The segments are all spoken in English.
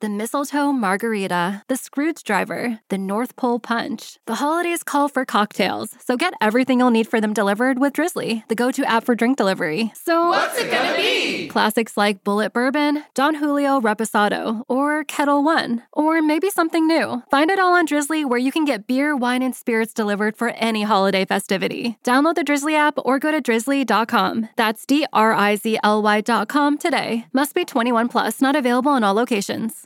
the mistletoe margarita, the Scrooge driver, the North Pole punch. The holidays call for cocktails, so get everything you'll need for them delivered with Drizzly, the go to app for drink delivery. So, what's it gonna be? Classics like Bulleit Bourbon, Don Julio Reposado, or Ketel One, or maybe something new. Find it all on Drizzly where you can get beer, wine, and spirits delivered for any holiday festivity. Download the Drizzly app or go to drizzly.com. That's D R I Z L Y.com today. Must be 21 plus, not available in all locations.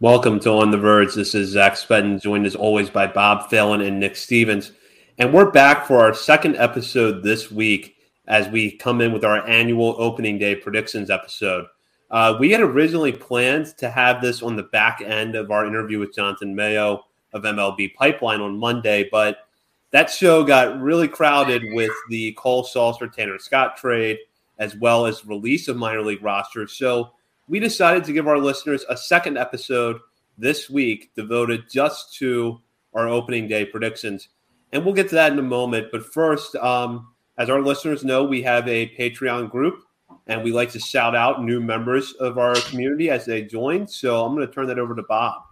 Welcome to On the Verge. This is Zach Spedden, joined as always by Bob Phelan and Nick Stevens. And we're back for our second episode this week as we come in with our annual opening day predictions episode. Uh, we had originally planned to have this on the back end of our interview with Jonathan Mayo of MLB Pipeline on Monday, but that show got really crowded with the Cole Sulser Tanner Scott trade as well as release of minor league rosters. So we decided to give our listeners a second episode this week devoted just to our opening day predictions. And we'll get to that in a moment. But first, um, as our listeners know, we have a Patreon group and we like to shout out new members of our community as they join. So I'm going to turn that over to Bob.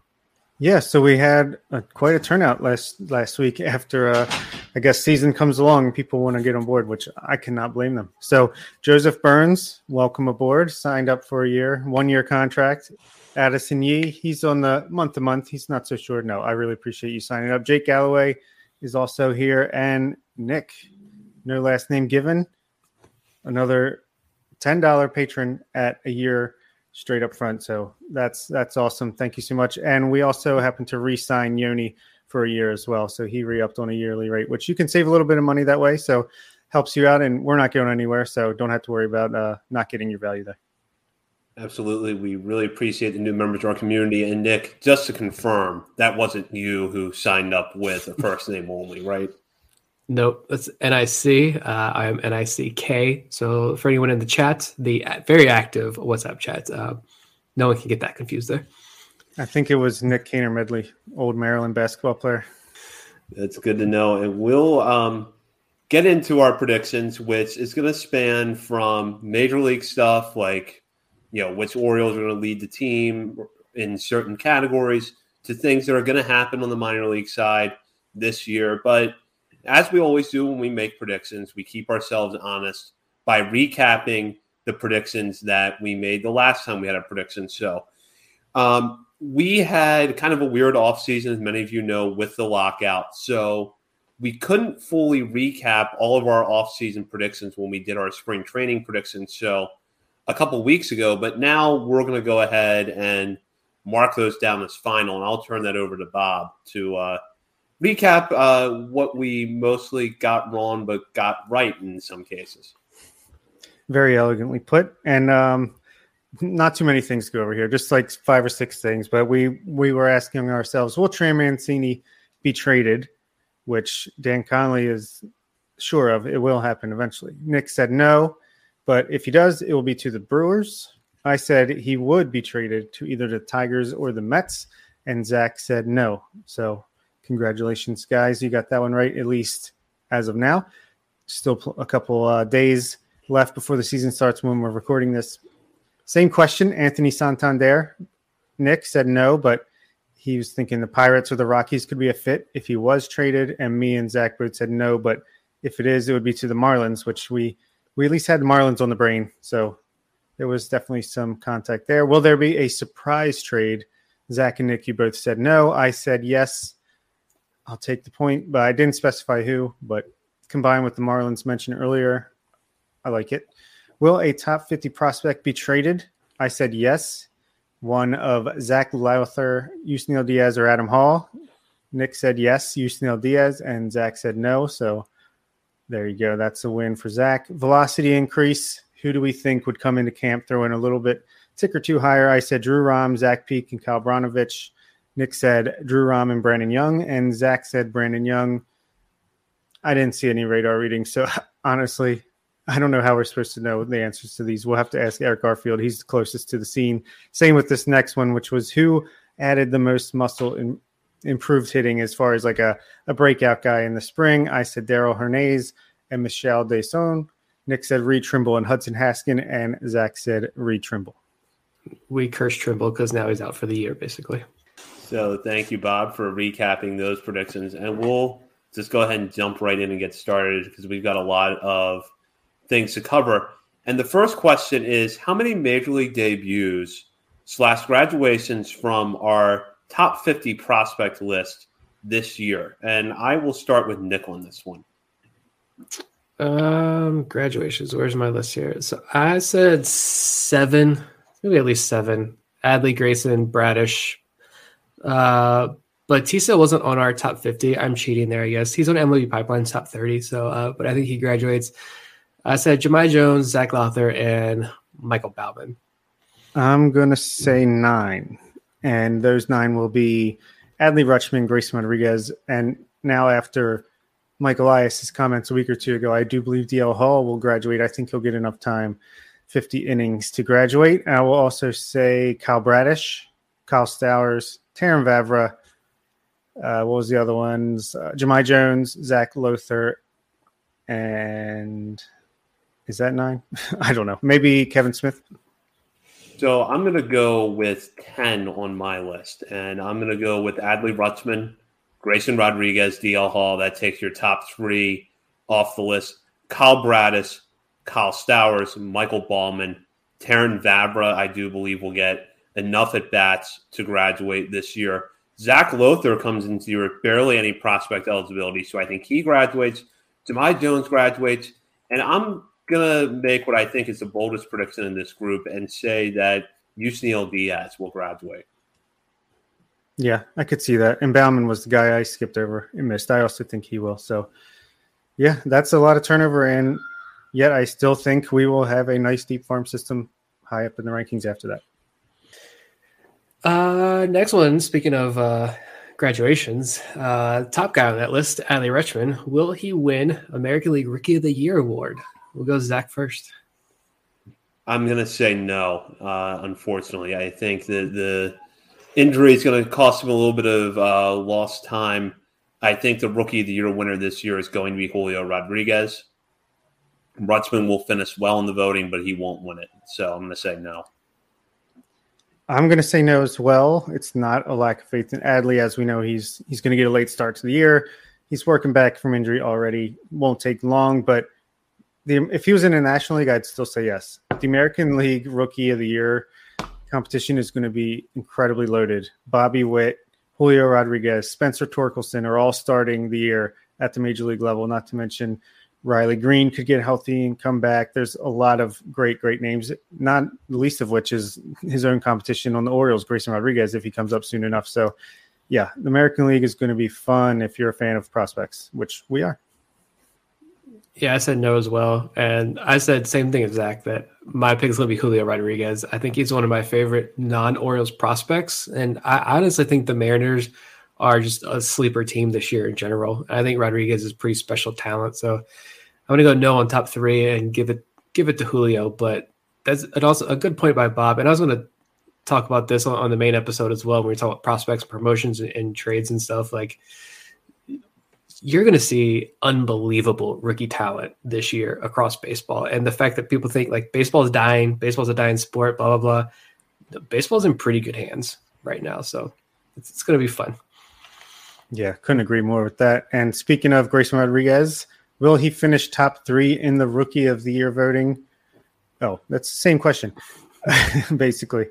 Yeah, so we had a, quite a turnout last last week after uh, I guess season comes along people want to get on board, which I cannot blame them. So Joseph Burns, welcome aboard. Signed up for a year, one year contract. Addison Yee, he's on the month to month. He's not so sure. No, I really appreciate you signing up. Jake Galloway is also here, and Nick, no last name given, another ten dollar patron at a year straight up front. So that's that's awesome. Thank you so much. And we also happen to re-sign Yoni for a year as well. So he re-upped on a yearly rate, which you can save a little bit of money that way. So helps you out, and we're not going anywhere. So don't have to worry about uh, not getting your value there. Absolutely. We really appreciate the new members of our community. And Nick, just to confirm, that wasn't you who signed up with a first name only, right? Nope, that's NIC. Uh, I'm NICK. So for anyone in the chat, the very active WhatsApp chat, uh, no one can get that confused there. I think it was Nick Caner-Medley, old Maryland basketball player. That's good to know. And we'll um, get into our predictions, which is going to span from major league stuff like, you know, which Orioles are going to lead the team in certain categories to things that are going to happen on the minor league side this year. But as we always do when we make predictions, we keep ourselves honest by recapping the predictions that we made the last time we had a prediction show. Um, we had kind of a weird offseason, as many of you know, with the lockout. So we couldn't fully recap all of our offseason predictions when we did our spring training predictions show a couple weeks ago. But now we're going to go ahead and mark those down as final. And I'll turn that over to Bob to uh, recap uh, what we mostly got wrong but got right in some cases. Very elegantly put, and um, not too many things to go over here. Just like five or six things. But we we were asking ourselves, will Trey Mancini be traded? Which Dan Conley is sure of. It will happen eventually. Nick said no, but if he does, it will be to the Brewers. I said he would be traded to either the Tigers or the Mets, and Zach said no. So Congratulations, guys. You got that one right, at least as of now. Still a couple uh, days left before the season starts when we're recording this. Same question, Anthony Santander. Nick said no, but he was thinking the Pirates or the Rockies could be a fit if he was traded. And me and Zach Boot said no, but if it is, it would be to the Marlins, which we we at least had Marlins on the brain. So there was definitely some contact there. Will there be a surprise trade? Zach and Nick, you both said no. I said yes. I'll take the point, but I didn't specify who. But combined with the Marlins mentioned earlier, I like it. Will a top 50 prospect be traded? I said yes. One of Zach Lowther, Yusniel Diaz, or Adam Hall. Nick said yes, Yusniel Diaz, and Zach said no. So there you go. That's a win for Zach. Velocity increase. Who do we think would come into camp, throw in a little bit tick or two higher? I said Drew Rom, Zach Peek, and Kyle Brnovich. Nick said Drew Rom and Brandon Young, and Zach said Brandon Young. I didn't see any radar readings, so honestly, I don't know how we're supposed to know the answers to these. We'll have to ask Eric Garfield. He's the closest to the scene. Same with this next one, which was who added the most muscle and improved hitting as far as like a, a breakout guy in the spring. I said Darell Hernaiz and Mishael Deson. Nick said Reed Trimble and Hudson Haskin, and Zach said Reed Trimble. We cursed Trimble because now he's out for the year, basically. So thank you, Bob, for recapping those predictions. And we'll just go ahead and jump right in and get started because we've got a lot of things to cover. And the first question is how many major league debuts slash graduations from our top 50 prospect list this year? And I will start with Nick on this one. Um, graduations. Where's my list here? So I said seven, maybe at least seven. Adley, Grayson, Bradish. Uh, but Tisa wasn't on our top 50. I'm cheating there, I guess. He's on MLB Pipeline's top 30. So, uh, but I think he graduates. I said Jahmai Jones, Zach Lowther, and Michael Baumann. I'm going to say nine. And those nine will be Adley Rutschman, Grayson Rodriguez. And now, after Mike Elias's comments a week or two ago, I do believe DL Hall will graduate. I think he'll get enough time, 50 innings to graduate. I will also say Kyle Bradish, Kyle Stowers, Terrin Vavra. Uh, what was the other ones? Uh, Jahmai Jones, Zach Lowther, and is that nine? I don't know. Maybe Kevin Smith. So I'm going to go with 10 on my list. And I'm going to go with Adley Rutschman, Grayson Rodriguez, DL Hall. That takes your top three off the list. Kyle Bradish, Kyle Stowers, Michael Baumann, Terrin Vavra, I do believe will get enough at bats to graduate this year. Zach Lowther comes into your barely any prospect eligibility, so I think he graduates. Jahmai Jones graduates, and I'm gonna make what I think is the boldest prediction in this group and say that Yusniel Diaz will graduate. Yeah, I could see that. And Baumann was the guy I skipped over and missed. I also think he will. So, yeah, that's a lot of turnover. And yet, I still think we will have a nice deep farm system high up in the rankings after that. Uh, next one. Speaking of uh, graduations, uh, top guy on that list, Adley Rutschman. Will he win American League Rookie of the Year award? We'll go Zach first. I'm going to say no. Uh, unfortunately, I think that the injury is going to cost him a little bit of uh, lost time. I think the Rookie of the Year winner this year is going to be Julio Rodriguez. Rutschman will finish well in the voting, but he won't win it. So I'm going to say no. I'm going to say no as well. It's not a lack of faith in Adley, as we know he's he's going to get a late start to the year. He's working back from injury already. Won't take long, but the if he was in the National League, I'd still say yes. The American League Rookie of the Year competition is going to be incredibly loaded. Bobby Witt, Julio Rodriguez, Spencer Torkelson are all starting the year at the major league level. Not to mention Riley Greene could get healthy and come back. There's a lot of great, great names. Not the least of which is his own competition on the Orioles, Grayson Rodriguez, if he comes up soon enough. So, yeah, the American League is going to be fun if you're a fan of prospects, which we are. Yeah, I said no as well. And I said same thing as Zach that my pick is going to be Julio Rodriguez. I think he's one of my favorite non Orioles prospects. And I honestly think the Mariners are just a sleeper team this year in general. I think Rodriguez is pretty special talent. So I'm going to go no on top three and give it give it to Julio. But that's also a good point by Bob. And I was going to talk about this on, on the main episode as well when we talk about prospects, promotions, and, and trades and stuff. Like you're going to see unbelievable rookie talent this year across baseball. And the fact that people think like baseball is dying, baseball's a dying sport, blah, blah, blah. Baseball's in pretty good hands right now. So it's, it's going to be fun. Yeah, couldn't agree more with that. And speaking of Grayson Rodriguez, will he finish top three in the rookie of the year voting? Oh, that's the same question, basically.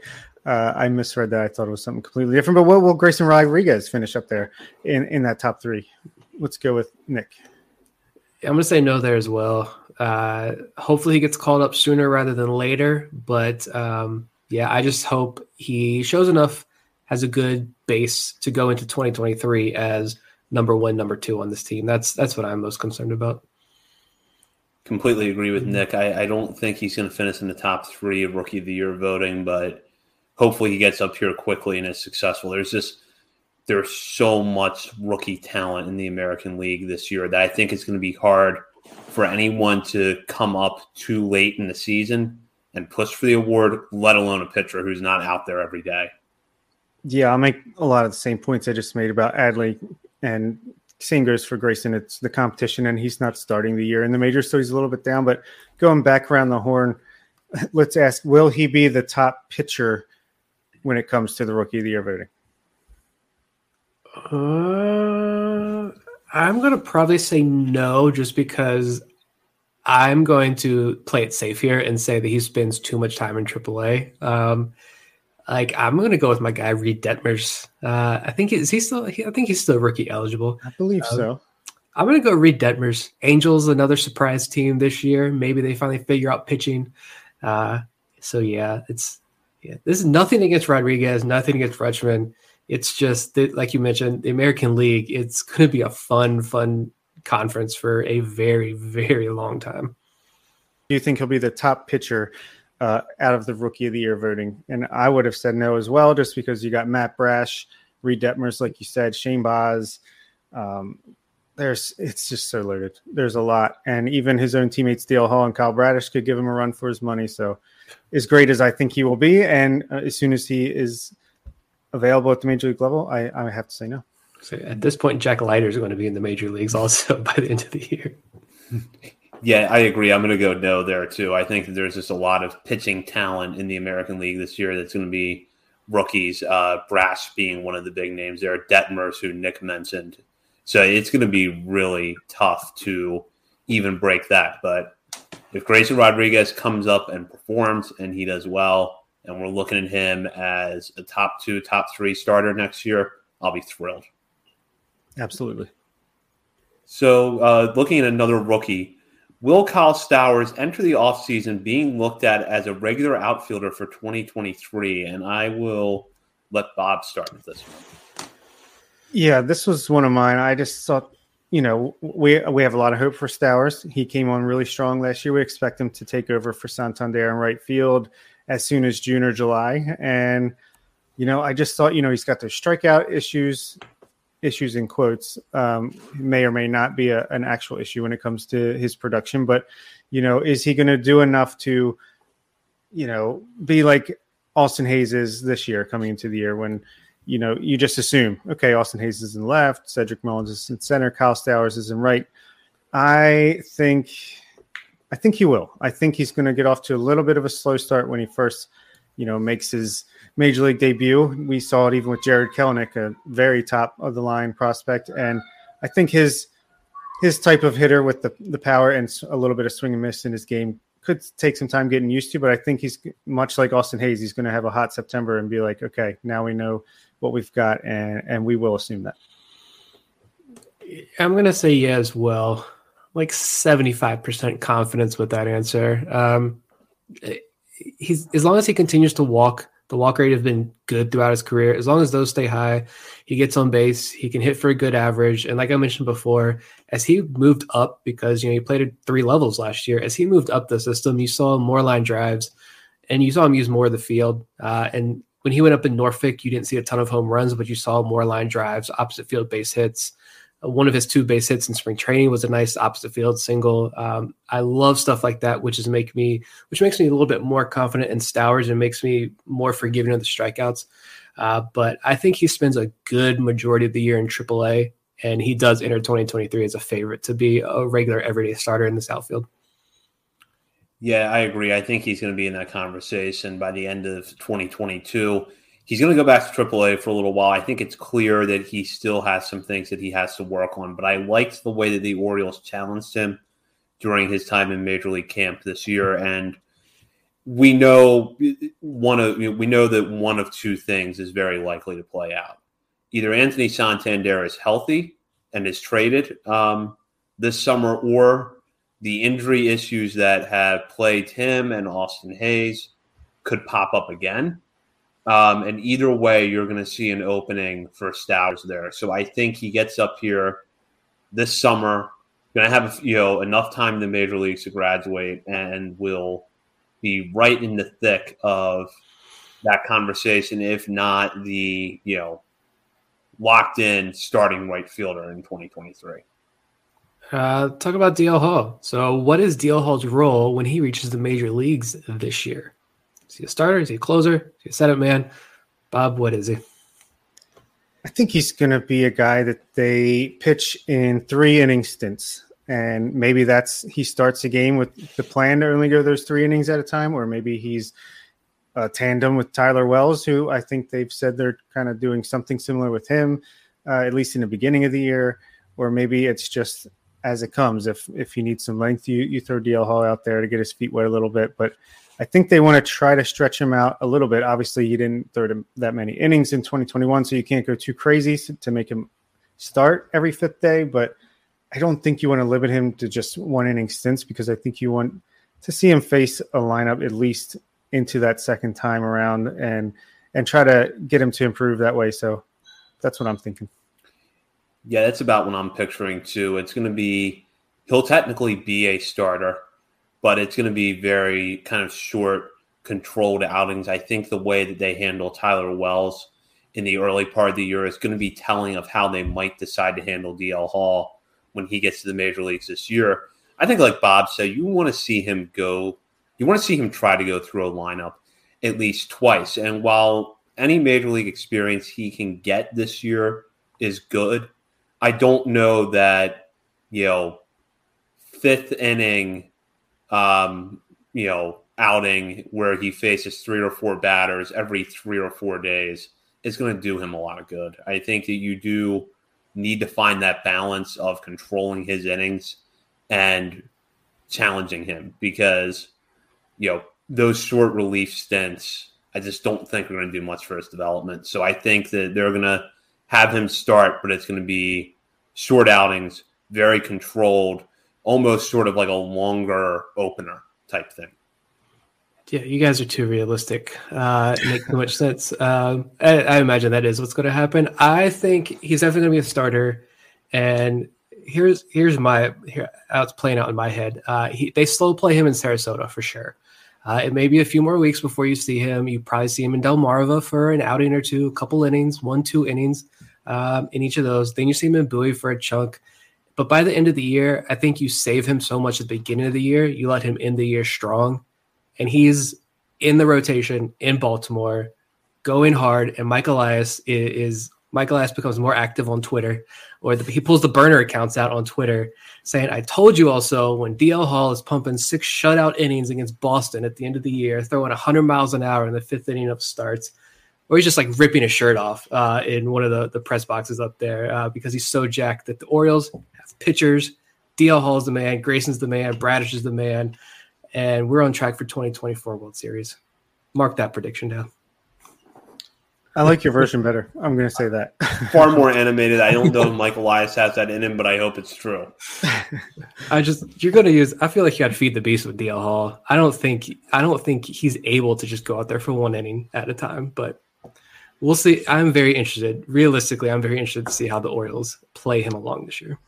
Uh, I misread that. I thought it was something completely different. But what will Grayson Rodriguez finish up there in, in that top three? Let's go with Nick. I'm going to say no there as well. Uh, hopefully he gets called up sooner rather than later. But um, yeah, I just hope he shows enough, has a good base to go into 2023 as number one, number two on this team. That's that's what I'm most concerned about. Completely agree with Nick. I, I don't think he's going to finish in the top three of rookie of the year voting, but hopefully he gets up here quickly and is successful. There's just there's so much rookie talent in the American League this year that I think it's going to be hard for anyone to come up too late in the season and push for the award, let alone a pitcher who's not out there every day. Yeah, I'll make a lot of the same points I just made about Adley and goes for Grayson. It's the competition, and he's not starting the year in the majors, so he's a little bit down. But going back around the horn, let's ask: Will he be the top pitcher when it comes to the rookie of the year voting? Uh, I'm going to probably say no, just because I'm going to play it safe here and say that he spends too much time in AAA. Um, like I'm going to go with my guy Reid Detmers. Uh, I think is he still? He, I think he's still rookie eligible. I believe um, so. I'm going to go Reid Detmers. Angels, another surprise team this year. Maybe they finally figure out pitching. Uh, so yeah, it's yeah, this is nothing against Rodriguez, nothing against Rutschman. It's just that, like you mentioned, the American League. It's going to be a fun, fun conference for a very, very long time. Do you think he'll be the top pitcher uh, out of the Rookie of the Year voting? And I would have said no as well, just because you got Matt Brash, Reid Detmers, like you said, Shane Baz. Um, there's it's just so loaded. There's a lot, and even his own teammates DL Hall and Kyle Bradish could give him a run for his money. So as great as I think he will be, and uh, as soon as he is available at the major league level, I, I have to say no. So at this point, Jack Leiter is going to be in the major leagues also by the end of the year. Yeah, I agree. I'm going to go no there too. I think there's just a lot of pitching talent in the American League this year that's going to be rookies. Uh, Brash being one of the big names there, Detmers, who Nick mentioned. So it's going to be really tough to even break that. But if Grayson Rodriguez comes up and performs and he does well, and we're looking at him as a top two, top three starter next year, I'll be thrilled. Absolutely. So, uh, looking at another rookie, will Kyle Stowers enter the offseason being looked at as a regular outfielder for 2023? And I will let Bob start with this one. Yeah, this was one of mine. I just thought you know, we we have a lot of hope for Stowers. He came on really strong last year. We expect him to take over for Santander in right field as soon as June or July. And you know, I just thought, you know, he's got those strikeout issues, issues in quotes, um, may or may not be a, an actual issue when it comes to his production. But you know, is he going to do enough to, you know, be like Austin Hays is this year coming into the year when you know, you just assume, okay, Austin Hays is in left, Cedric Mullins is in center, Kyle Stowers is in right. I think, I think he will. I think he's going to get off to a little bit of a slow start when he first, you know, makes his major league debut. We saw it even with Jarred Kelenic, a very top of the line prospect, and I think his his type of hitter with the the power and a little bit of swing and miss in his game could take some time getting used to. But I think he's much like Austin Hays. He's going to have a hot September and be like, okay, now we know what we've got, and and we will assume that. I'm going to say yeah as well. Like 75% confidence with that answer. Um, he's as long as he continues to walk, the walk rate has been good throughout his career. As long as those stay high, he gets on base, he can hit for a good average. And like I mentioned before, as he moved up, because you know he played at three levels last year, as he moved up the system, you saw more line drives, and you saw him use more of the field. Uh, and when he went up in Norfolk, you didn't see a ton of home runs, but you saw more line drives, opposite field base hits. One of his two base hits in spring training was a nice opposite field single. Um, I love stuff like that, which is make me, which makes me a little bit more confident in Stowers and makes me more forgiving of the strikeouts. Uh, but I think he spends a good majority of the year in AAA. and he does enter 2023 as a favorite to be a regular everyday starter in this outfield. Yeah, I agree. I think he's going to be in that conversation by the end of 2022. He's going to go back to AAA for a little while. I think it's clear that he still has some things that he has to work on, but I liked the way that the Orioles challenged him during his time in Major League Camp this year. And we know one of we know that one of two things is very likely to play out. Either Anthony Santander is healthy and is traded um, this summer, or the injury issues that have plagued him and Austin Hays could pop up again. Um, and either way, you're going to see an opening for Stowers there. So I think he gets up here this summer, going to have you know enough time in the major leagues to graduate, and will be right in the thick of that conversation, if not the you know locked in starting right fielder in 2023. Uh, talk about DL Hall. So, what is DL Hall's role when he reaches the major leagues this year? Is he a starter? Is he a closer? Is he a setup man? Bob, what is he? I think he's going to be a guy that they pitch in three inning stints. And maybe that's he starts a game with the plan to only go those three innings at a time, or maybe he's a tandem with Tyler Wells, who I think they've said they're kind of doing something similar with him, uh, at least in the beginning of the year. Or maybe it's just as it comes. If if you need some length, you you throw DL Hall out there to get his feet wet a little bit. But I think they want to try to stretch him out a little bit. Obviously, he didn't throw that many innings in 2021, so you can't go too crazy to make him start every fifth day. But I don't think you want to limit him to just one inning stints because I think you want to see him face a lineup at least into that second time around and and try to get him to improve that way. So that's what I'm thinking. Yeah, that's about what I'm picturing too. It's going to be he'll technically be a starter but it's going to be very kind of short, controlled outings. I think the way that they handle Tyler Wells in the early part of the year is going to be telling of how they might decide to handle DL Hall when he gets to the major leagues this year. I think, like Bob said, you want to see him go, you want to see him try to go through a lineup at least twice. And while any major league experience he can get this year is good, I don't know that, you know, fifth inning um, you know, outing where he faces three or four batters every three or four days is going to do him a lot of good. I think that you do need to find that balance of controlling his innings and challenging him because, you know, those short relief stints, I just don't think are going to do much for his development. So I think that they're going to have him start, but it's going to be short outings, very controlled almost sort of like a longer opener type thing. Yeah, you guys are too realistic. Uh, make too much sense. Um, I, I, imagine that is what's going to happen. I think he's definitely going to be a starter. And here's here's my here how it's playing out in my head. Uh, he, they slow play him in Sarasota for sure. Uh, it may be a few more weeks before you see him. You probably see him in Delmarva for an outing or two, a couple innings, one two innings um, in each of those. Then you see him in Bowie for a chunk. But by the end of the year, I think you save him so much at the beginning of the year. You let him end the year strong, and he's in the rotation in Baltimore, going hard. And Mike Elias is, is Mike Elias becomes more active on Twitter, or the, he pulls the burner accounts out on Twitter, saying, "I told you also when DL Hall is pumping six shutout innings against Boston at the end of the year, throwing 100 miles an hour in the fifth inning of starts." Or he's just like ripping his shirt off uh, in one of the, the press boxes up there uh, because he's so jacked that the Orioles pitchers. DL Hall is the man. Grayson's the man. Bradish is the man. And we're on track for 2024 World Series. Mark that prediction down. I like your version better. I'm going to say that. Far more animated. I don't know if Michael Elias has that in him, but I hope it's true. I just you're going to use. I feel like you got to feed the beast with DL Hall. I don't think I don't think he's able to just go out there for one inning at a time. But we'll see. I'm very interested. Realistically, I'm very interested to see how the Orioles play him along this year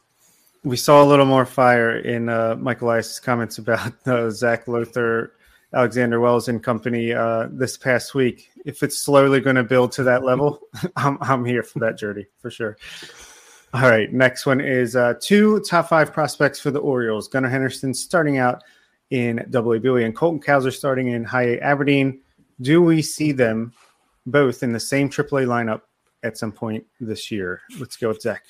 we saw a little more fire in uh, Michael Elias's comments about uh, Zach Lowther, Alexander Wells and company uh, this past week. If it's slowly going to build to that level, I'm, I'm here for that journey for sure. All right, next one is uh, two top five prospects for the Orioles. Gunnar Henderson starting out in Double A Bowie and Colton Cowser starting in High A Aberdeen. Do we see them both in the same AAA lineup at some point this year? Let's go with Zach.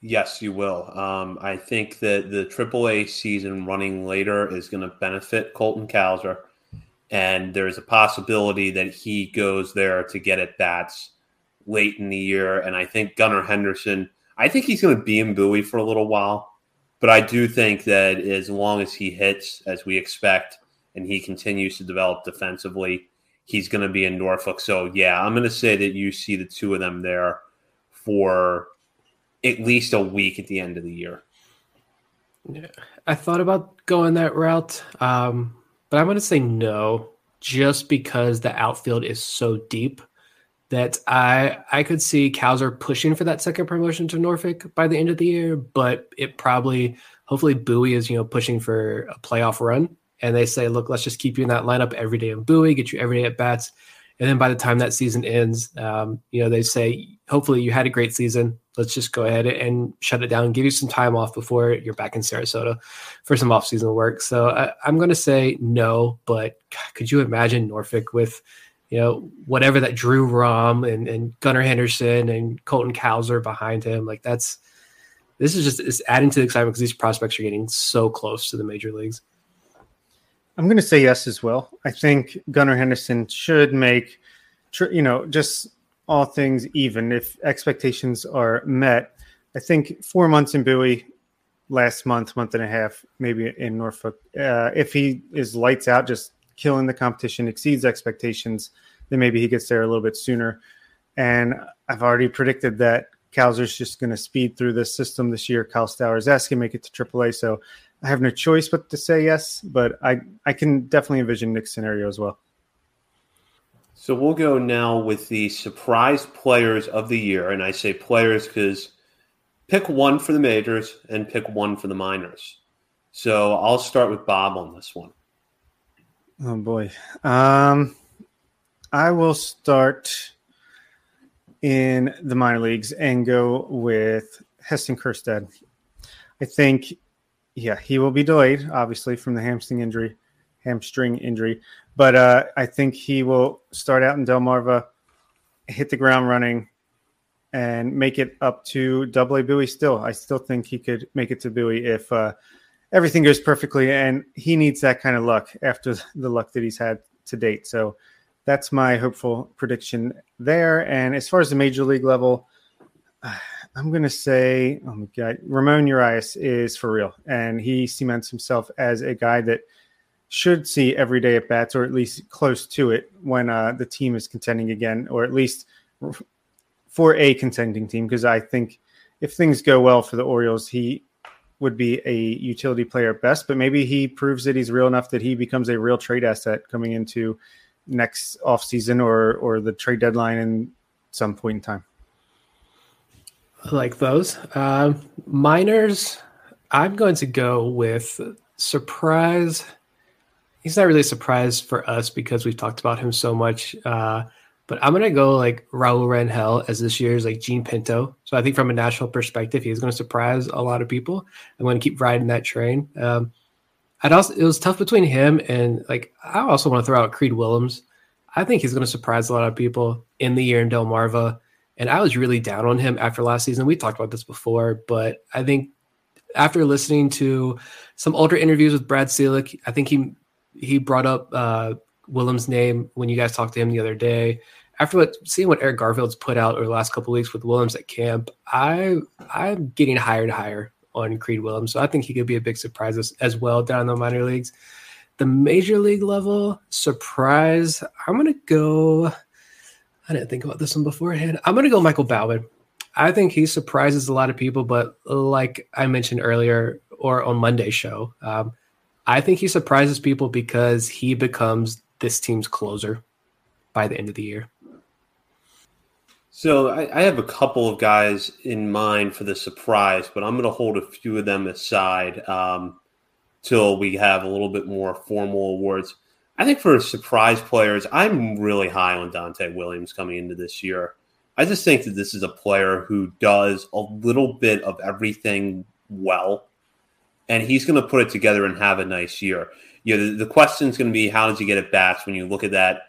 Yes, you will. Um, I think that the AAA season running later is going to benefit Colton Cowser, and there's a possibility that he goes there to get at bats late in the year. And I think Gunnar Henderson, I think he's going to be in Bowie for a little while, but I do think that as long as he hits as we expect and he continues to develop defensively, he's going to be in Norfolk. So yeah, I'm going to say that you see the two of them there for at least a week at the end of the year. Yeah, I thought about going that route, um, but I'm going to say no, just because the outfield is so deep that I I could see Cowser pushing for that second promotion to Norfolk by the end of the year, but it probably hopefully Bowie is you know pushing for a playoff run, and they say, look, let's just keep you in that lineup every day in Bowie, get you every day at bats, and then by the time that season ends, um, you know they say hopefully you had a great season, let's just go ahead and shut it down and give you some time off before you're back in Sarasota for some off-season work. So I, am going to say no, but could you imagine Norfolk with, you know, whatever that Drew Rom and, and Gunnar Henderson and Colton Cowser behind him? Like that's this is just it's adding to the excitement because these prospects are getting so close to the major leagues. I'm going to say yes as well. I think Gunnar Henderson should make, you know, just all things even, if expectations are met, I think four months in Bowie, last month, month and a half, maybe in Norfolk, uh, if he is lights out, just killing the competition, exceeds expectations, then maybe he gets there a little bit sooner. And I've already predicted that Cowser's just going to speed through the system this year. Kyle Stowers asking make it to AAA, so I have no choice but to say yes. But I I can definitely envision Nick's scenario as well. So we'll go now with the surprise players of the year. And I say players because pick one for the majors and pick one for the minors. So I'll start with Bob on this one. Oh boy. Um, I will start in the minor leagues and go with Heston Kjerstad. I think, yeah, he will be delayed, obviously, from the hamstring injury, hamstring injury. But uh, I think he will start out in Delmarva, hit the ground running, and make it up to Double A Bowie. Still, I still think he could make it to Bowie if uh, everything goes perfectly. And he needs that kind of luck after the luck that he's had to date. So that's my hopeful prediction there. And as far as the major league level, I'm going to say, oh my God, Ramon Urias is for real. And he cements himself as a guy that – should see every day at bats, or at least close to it, when uh, the team is contending again, or at least for a contending team. Because I think if things go well for the Orioles, he would be a utility player at best, but maybe he proves that he's real enough that he becomes a real trade asset coming into next offseason or or the trade deadline in some point in time. Like those. Uh, minors, I'm going to go with surprise he's not really a surprise for us because we've talked about him so much. Uh, but I'm gonna go like Raul Rangel as this year's like Jean Pinto. So I think from a national perspective, he's gonna surprise a lot of people. I'm gonna keep riding that train. Um, I'd also it was tough between him and like I also want to throw out Creed Willems. I think he's gonna surprise a lot of people in the year in Delmarva. And I was really down on him after last season. We talked about this before, but I think after listening to some older interviews with Brad Ciolek, I think he he brought up uh, Willem's name when you guys talked to him the other day. After what, seeing what Eric Garfield's put out over the last couple weeks with Willems at camp, I I'm getting higher and higher on Creed Willems. So I think he could be a big surprise as, as well down in the minor leagues. The major league level surprise, I'm gonna go. I didn't think about this one beforehand. I'm gonna go Michael Baumann. I think he surprises a lot of people, but like I mentioned earlier or on Monday's show, um, I think he surprises people because he becomes this team's closer by the end of the year. So I, I have a couple of guys in mind for the surprise, but I'm going to hold a few of them aside um, till we have a little bit more formal awards. I think for surprise players, I'm really high on Donta' Williams coming into this year. I just think that this is a player who does a little bit of everything well and he's going to put it together and have a nice year. You know, the, the question is going to be how does he get at bats when you look at that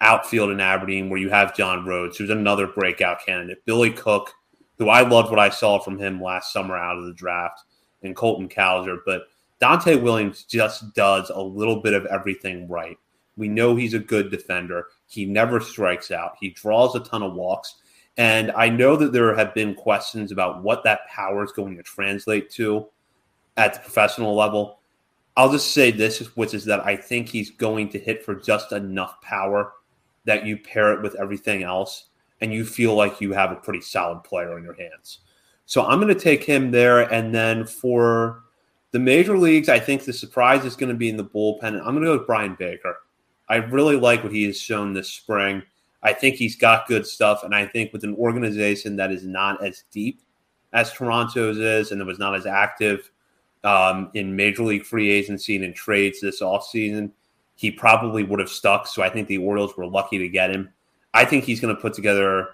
outfield in Aberdeen where you have John Rhodes, who's another breakout candidate, Billy Cook, who I loved what I saw from him last summer out of the draft, and Colton Cowser. But Donta' Williams just does a little bit of everything right. We know he's a good defender. He never strikes out. He draws a ton of walks. And I know that there have been questions about what that power is going to translate to at the professional level. I'll just say this, which is that I think he's going to hit for just enough power that you pair it with everything else and you feel like you have a pretty solid player in your hands. So I'm going to take him there. And then for the major leagues, I think the surprise is going to be in the bullpen. I'm going to go with Bryan Baker. I really like what he has shown this spring. I think he's got good stuff. And I think with an organization that is not as deep as Toronto's is and that was not as active um, in major league free agency and in trades this offseason, he probably would have stuck. So I think the Orioles were lucky to get him. I think he's going to put together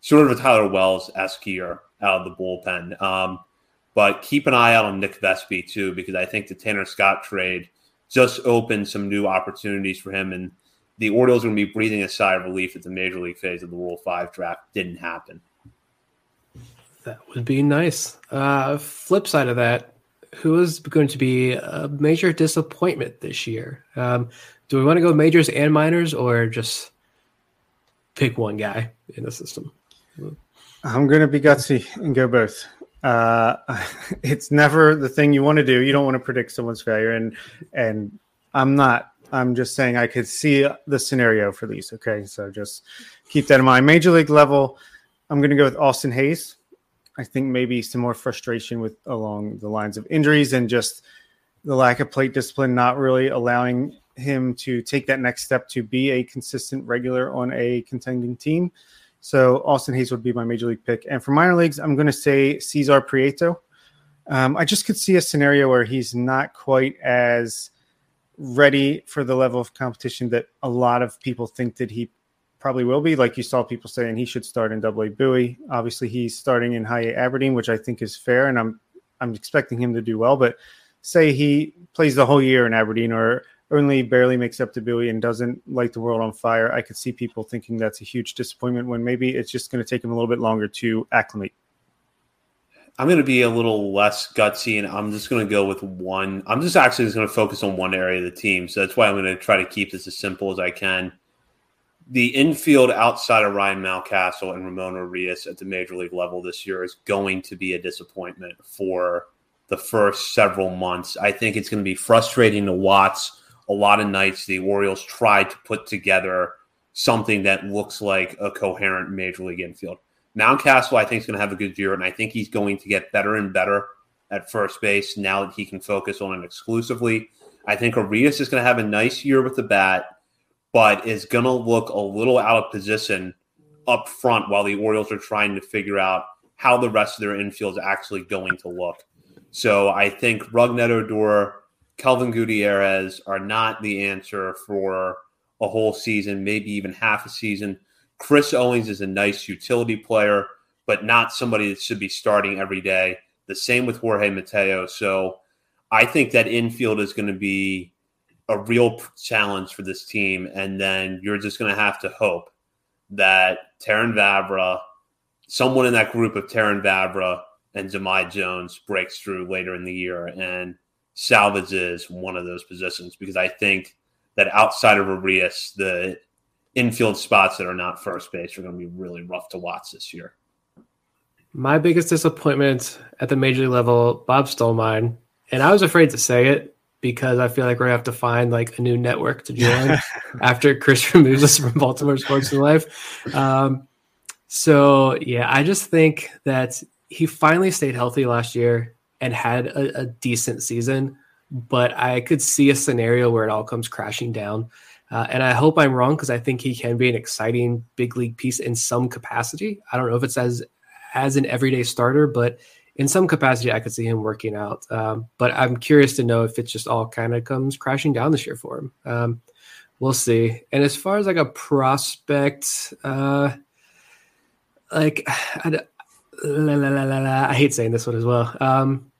sort of a Tyler Wells esque year out of the bullpen. Um, but keep an eye out on Nick Vespi too, because I think the Tanner Scott trade just opened some new opportunities for him. And the Orioles are going to be breathing a sigh of relief that the major league phase of the Rule 5 draft didn't happen. That would be nice. Uh, flip side of that, who is going to be a major disappointment this year? Um, do we want to go majors and minors or just pick one guy in the system? I'm going to be gutsy and go both. Uh, it's never the thing you want to do. You don't want to predict someone's failure, and and I'm not. I'm just saying I could see the scenario for these. Okay, so just keep that in mind. Major league level, I'm going to go with Austin Hays. I think maybe some more frustration with along the lines of injuries and just the lack of plate discipline, not really allowing him to take that next step to be a consistent regular on a contending team. So Austin Hays would be my major league pick. And for minor leagues, I'm going to say Cesar Prieto. Um, I just could see a scenario where he's not quite as ready for the level of competition that a lot of people think that he probably will be. Like you saw people saying he should start in Double A Bowie. Obviously, he's starting in High A Aberdeen, which I think is fair, and I'm I'm expecting him to do well. But say he plays the whole year in Aberdeen, or only barely makes up to Bowie and doesn't light the world on fire, I could see people thinking that's a huge disappointment when maybe it's just going to take him a little bit longer to acclimate. I'm going to be a little less gutsy and I'm just going to go with one. I'm just actually just going to focus on one area of the team. So that's why I'm going to try to keep this as simple as I can. The infield outside of Ryan Mountcastle and Ramon Urias at the major league level this year is going to be a disappointment for the first several months. I think it's going to be frustrating to watch a lot of nights the Orioles tried to put together something that looks like a coherent major league infield. Mountcastle, I think, is going to have a good year, and I think he's going to get better and better at first base now that he can focus on it exclusively. I think Urias is going to have a nice year with the bat, but is going to look a little out of position up front while the Orioles are trying to figure out how the rest of their infield is actually going to look. So I think Rougned Odor Kelvin Gutierrez are not the answer for a whole season, maybe even half a season. Chris Owings is a nice utility player, but not somebody that should be starting every day. The same with Jorge Mateo. So I think that infield is going to be a real challenge for this team. And then you're just going to have to hope that Terrin Vavra, someone in that group of Terrin Vavra and Jahmai Jones breaks through later in the year. And salvages one of those positions because I think that outside of Urias, the infield spots that are not first base are going to be really rough to watch this year. My biggest disappointment at the major league level, Bob stole mine, and I was afraid to say it because I feel like we're gonna have to find like a new network to join after Chris removes us from Baltimore Sports and Life. Um, so yeah, I just think that he finally stayed healthy last year and had a, a decent season, but I could see a scenario where it all comes crashing down. Uh, and I hope I'm wrong because I think he can be an exciting big league piece in some capacity. I don't know if it's as as an everyday starter, but in some capacity, I could see him working out. Um, but I'm curious to know if it just all kind of comes crashing down this year for him. Um, we'll see. And as far as like a prospect, uh, like I, la, la, la, I hate saying this one as well. Um,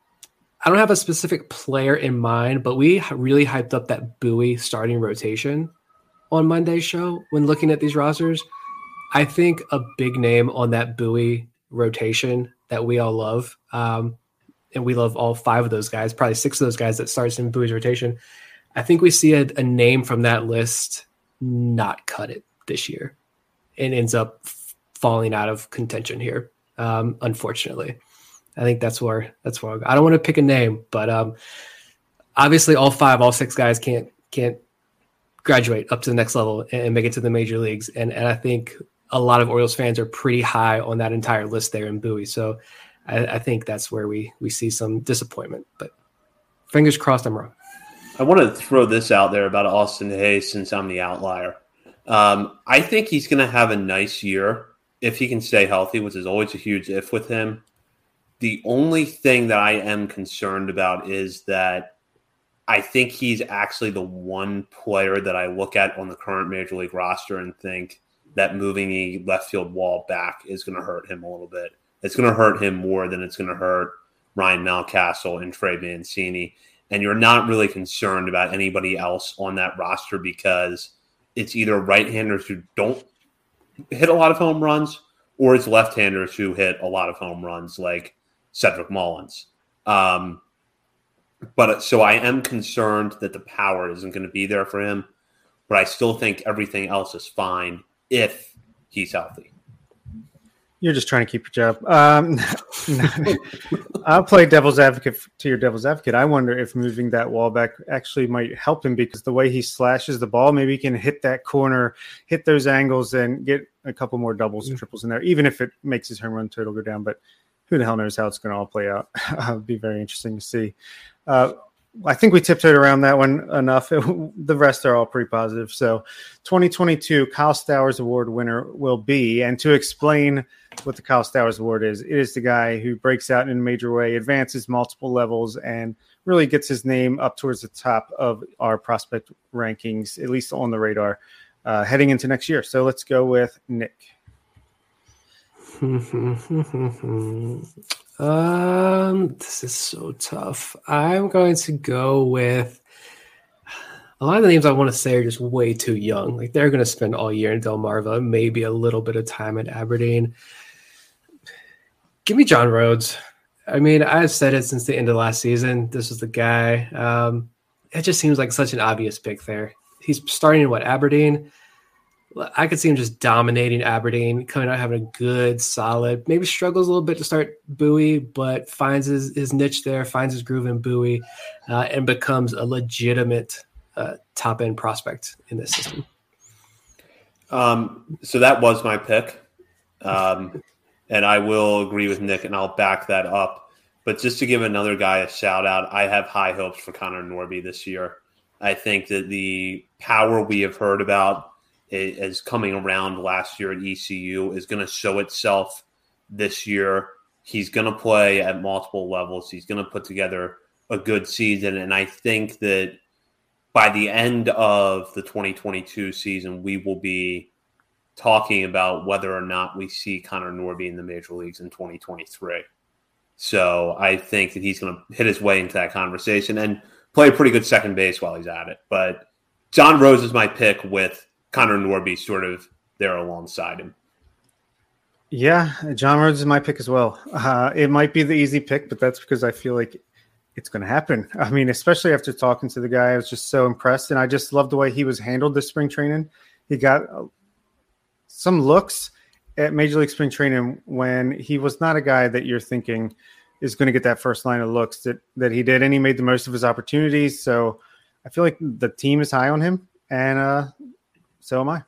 I don't have a specific player in mind, but we really hyped up that Bowie starting rotation on Monday's show when looking at these rosters. I think a big name on that Bowie rotation that we all love. Um, and we love all five of those guys, probably six of those guys that starts in Bowie's rotation. I think we see a, a name from that list not cut it this year and ends up f- falling out of contention here. Um, unfortunately, I think that's where that's where I don't want to pick a name, but um, obviously all five, all six guys can't can't graduate up to the next level and make it to the major leagues. And and I think a lot of Orioles fans are pretty high on that entire list there in Bowie. So I, I think that's where we we see some disappointment. But fingers crossed, I'm wrong. I want to throw this out there about Austin Hays since I'm the outlier. Um, I think he's going to have a nice year if he can stay healthy, which is always a huge if with him. The only thing that I am concerned about is that I think he's actually the one player that I look at on the current major league roster and think that moving the left field wall back is going to hurt him a little bit. It's going to hurt him more than it's going to hurt Ryan Mountcastle and Trey Mancini. And you're not really concerned about anybody else on that roster because it's either right-handers who don't hit a lot of home runs or it's left-handers who hit a lot of home runs like Cedric Mullins. Um, but so I am concerned that the power isn't going to be there for him, but I still think everything else is fine if he's healthy. You're just trying to keep your job. Um, I'll play devil's advocate to your devil's advocate. I wonder if moving that wall back actually might help him because the way he slashes the ball, maybe he can hit that corner, hit those angles, and get a couple more doubles and triples in there, even if it makes his home run total go down. But who the hell knows how it's going to all play out? It'll be very interesting to see. Uh, I think we tiptoed around that one enough. the rest are all pretty positive. So, 2022 Kyle Stowers Award winner will be, and to explain what the Kyle Stowers Award is, it is the guy who breaks out in a major way, advances multiple levels, and really gets his name up towards the top of our prospect rankings, at least on the radar, uh, heading into next year. So, let's go with Nick. Um, this is so tough. I'm going to go with a lot of the names I want to say are just way too young. Like they're going to spend all year in Delmarva, maybe a little bit of time at Aberdeen. Give me John Rhodes. I mean, I've said it since the end of last season. This is the guy. Um, it just seems like such an obvious pick there. He's starting in what Aberdeen. I could see him just dominating Aberdeen, coming out having a good, solid, maybe struggles a little bit to start Bowie, but finds his, his niche there, finds his groove in Bowie, uh, and becomes a legitimate uh, top end prospect in this system. Um, so that was my pick. Um, and I will agree with Nick and I'll back that up. But just to give another guy a shout out, I have high hopes for Connor Norby this year. I think that the power we have heard about is coming around last year at ECU is going to show itself this year. He's going to play at multiple levels. He's going to put together a good season. And I think that by the end of the 2022 season, we will be talking about whether or not we see Connor Norby in the major leagues in 2023. So I think that he's going to hit his way into that conversation and play a pretty good second base while he's at it. But John Rhodes is my pick with Connor Norby sort of there alongside him. Yeah, John Rhodes is my pick as well. Uh, it might be the easy pick, but that's because I feel like it's going to happen. I mean, especially after talking to the guy, I was just so impressed, and I just love the way he was handled this spring training. He got uh, some looks at Major League Spring Training when he was not a guy that you're thinking is going to get that first line of looks that that he did, and he made the most of his opportunities. So I feel like the team is high on him, and uh, so am I.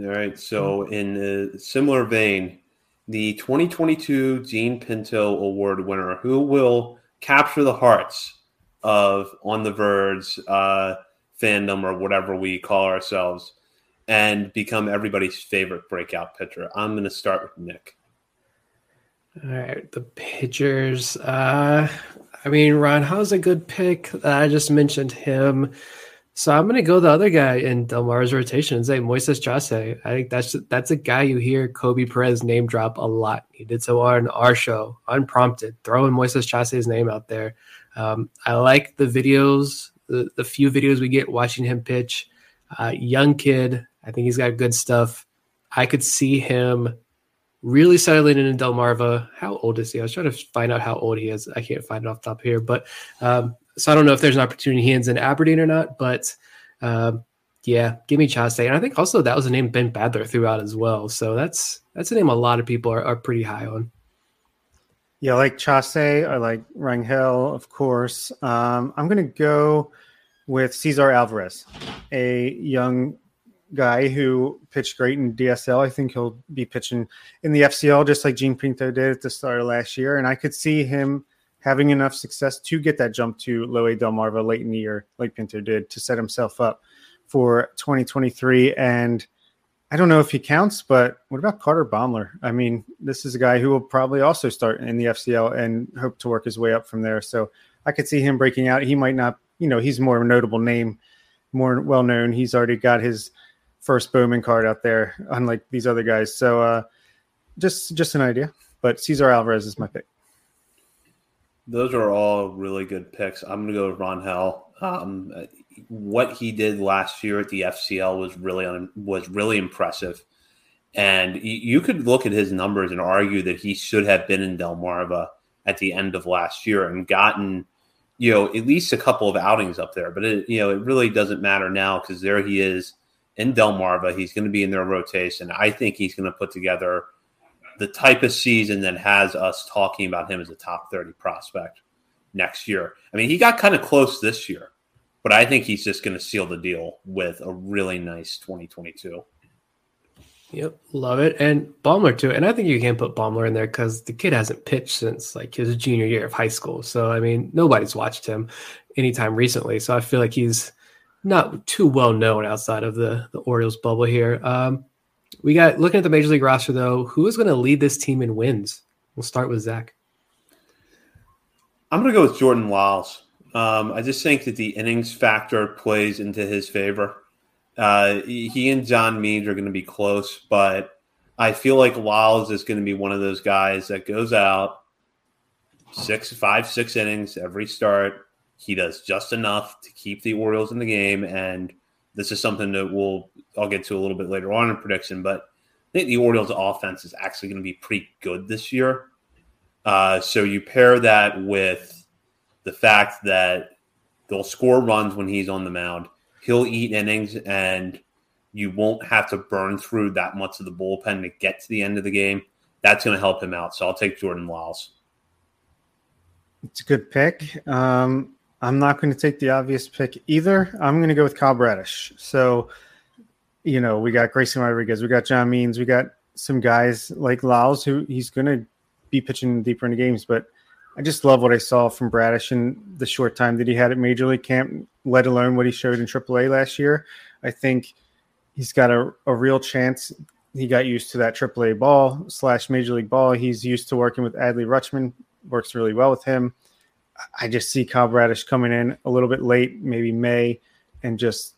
All right. So, in a similar vein, the 2022 Jean Pinto Award winner, who will capture the hearts of On the Verge uh, fandom or whatever we call ourselves, and become everybody's favorite breakout pitcher. I'm going to start with Nick. All right, the pitchers. Uh, I mean, Ron, how's a good pick? I just mentioned him. So I'm going to go the other guy in Delmar's rotation and say Moises Chace. I think that's that's a guy you hear Koby Perez name drop a lot. He did so on our show, unprompted, throwing Moises Chace's name out there. Um, I like the videos, the, the few videos we get watching him pitch. Uh, young kid, I think he's got good stuff. I could see him really settling in Delmarva. How old is he? I was trying to find out how old he is. I can't find it off top here, but um, so I don't know if there's an opportunity he ends in Aberdeen or not. But um, yeah, give me Chace. And I think also that was a name Ben Badler threw out as well. So that's that's a name a lot of people are, are pretty high on. Yeah, like Chace. I like Rangel, of course. Um, I'm going to go with Cesar Alvarez, a young guy who pitched great in DSL. I think he'll be pitching in the FCL just like Jean Pinto did at the start of last year. And I could see him having enough success to get that jump to low A Delmarva late in the year, like Pinto did, to set himself up for 2023. And I don't know if he counts, but what about Carter Baumler? I mean, this is a guy who will probably also start in the FCL and hope to work his way up from there. So I could see him breaking out. He might not, you know, he's more a notable name, more well known. He's already got his first Bowman card out there, unlike these other guys. So uh, just just an idea. But Cesar Alvarez is my pick. Those are all really good picks. I'm going to go with Rangel. Um, what he did last year at the FCL was really un, was really impressive. And you could look at his numbers and argue that he should have been in Delmarva at the end of last year and gotten, you know, at least a couple of outings up there. But it, you know, it really doesn't matter now because there he is in Delmarva. He's going to be in their rotation. I think he's going to put together the type of season that has us talking about him as a top 30 prospect next year. I mean, he got kind of close this year but I think he's just going to seal the deal with a really nice 2022. Yep, love it. And Baumler too. And I think you can put Baumler in there because the kid hasn't pitched since like his junior year of high school. So I mean, nobody's watched him anytime recently. So I feel like he's not too well known outside of the the Orioles bubble here. Um, we got looking at the major league roster though. Who is going to lead this team in wins? We'll start with Zach. I'm going to go with Jordan Lyles. Um, I just think that the innings factor plays into his favor. Uh, he and John Means are going to be close, but I feel like Lyles is going to be one of those guys that goes out six, five, six innings every start. He does just enough to keep the Orioles in the game, and this is something that we'll I'll get to a little bit later on in prediction. But I think the Orioles' offense is actually going to be pretty good this year. Uh, so you pair that with the fact that they'll score runs when he's on the mound. He'll eat innings, and you won't have to burn through that much of the bullpen to get to the end of the game. That's going to help him out. So I'll take Jordan Lyles. It's a good pick. Um, I'm not going to take the obvious pick either. I'm going to go with Kyle Bradish. So, you know, we got Grayson Rodriguez, we got John Means, we got some guys like Lyles who he's going to be pitching deeper into games, but I just love what I saw from Bradish in the short time that he had at Major League Camp, let alone what he showed in AAA last year. I think he's got a, a real chance. He got used to that AAA ball slash Major League ball. He's used to working with Adley Rutschman, works really well with him. I just see Kyle Bradish coming in a little bit late, maybe May, and just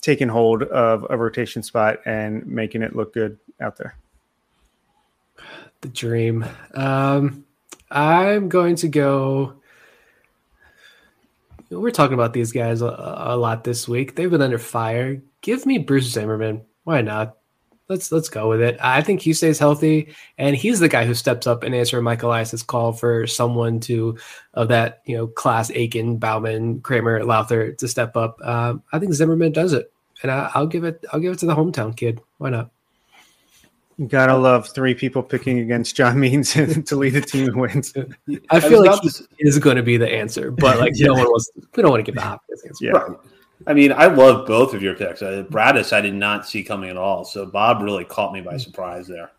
taking hold of a rotation spot and making it look good out there. The dream. Um, I'm going to go. We're talking about these guys a, a, lot this week. They've been under fire. Give me Bruce Zimmermann. Why not? Let's let's go with it. I think he stays healthy, and he's the guy who steps up and answers Michael Elias's call for someone to of that you know class Akin, Baumann, Kremer, Lowther to step up. Um, I think Zimmermann does it, and I, I'll give it. I'll give it to the hometown kid. Why not? You gotta love three people picking against John Means to lead the team and wins. I feel like he is going to be the answer, but like yeah. no one wants. We don't want to give the obvious answer. Yeah. Right. I mean, I love both of your picks. Uh, Bradish, I did not see coming at all. So Bob really caught me by surprise there.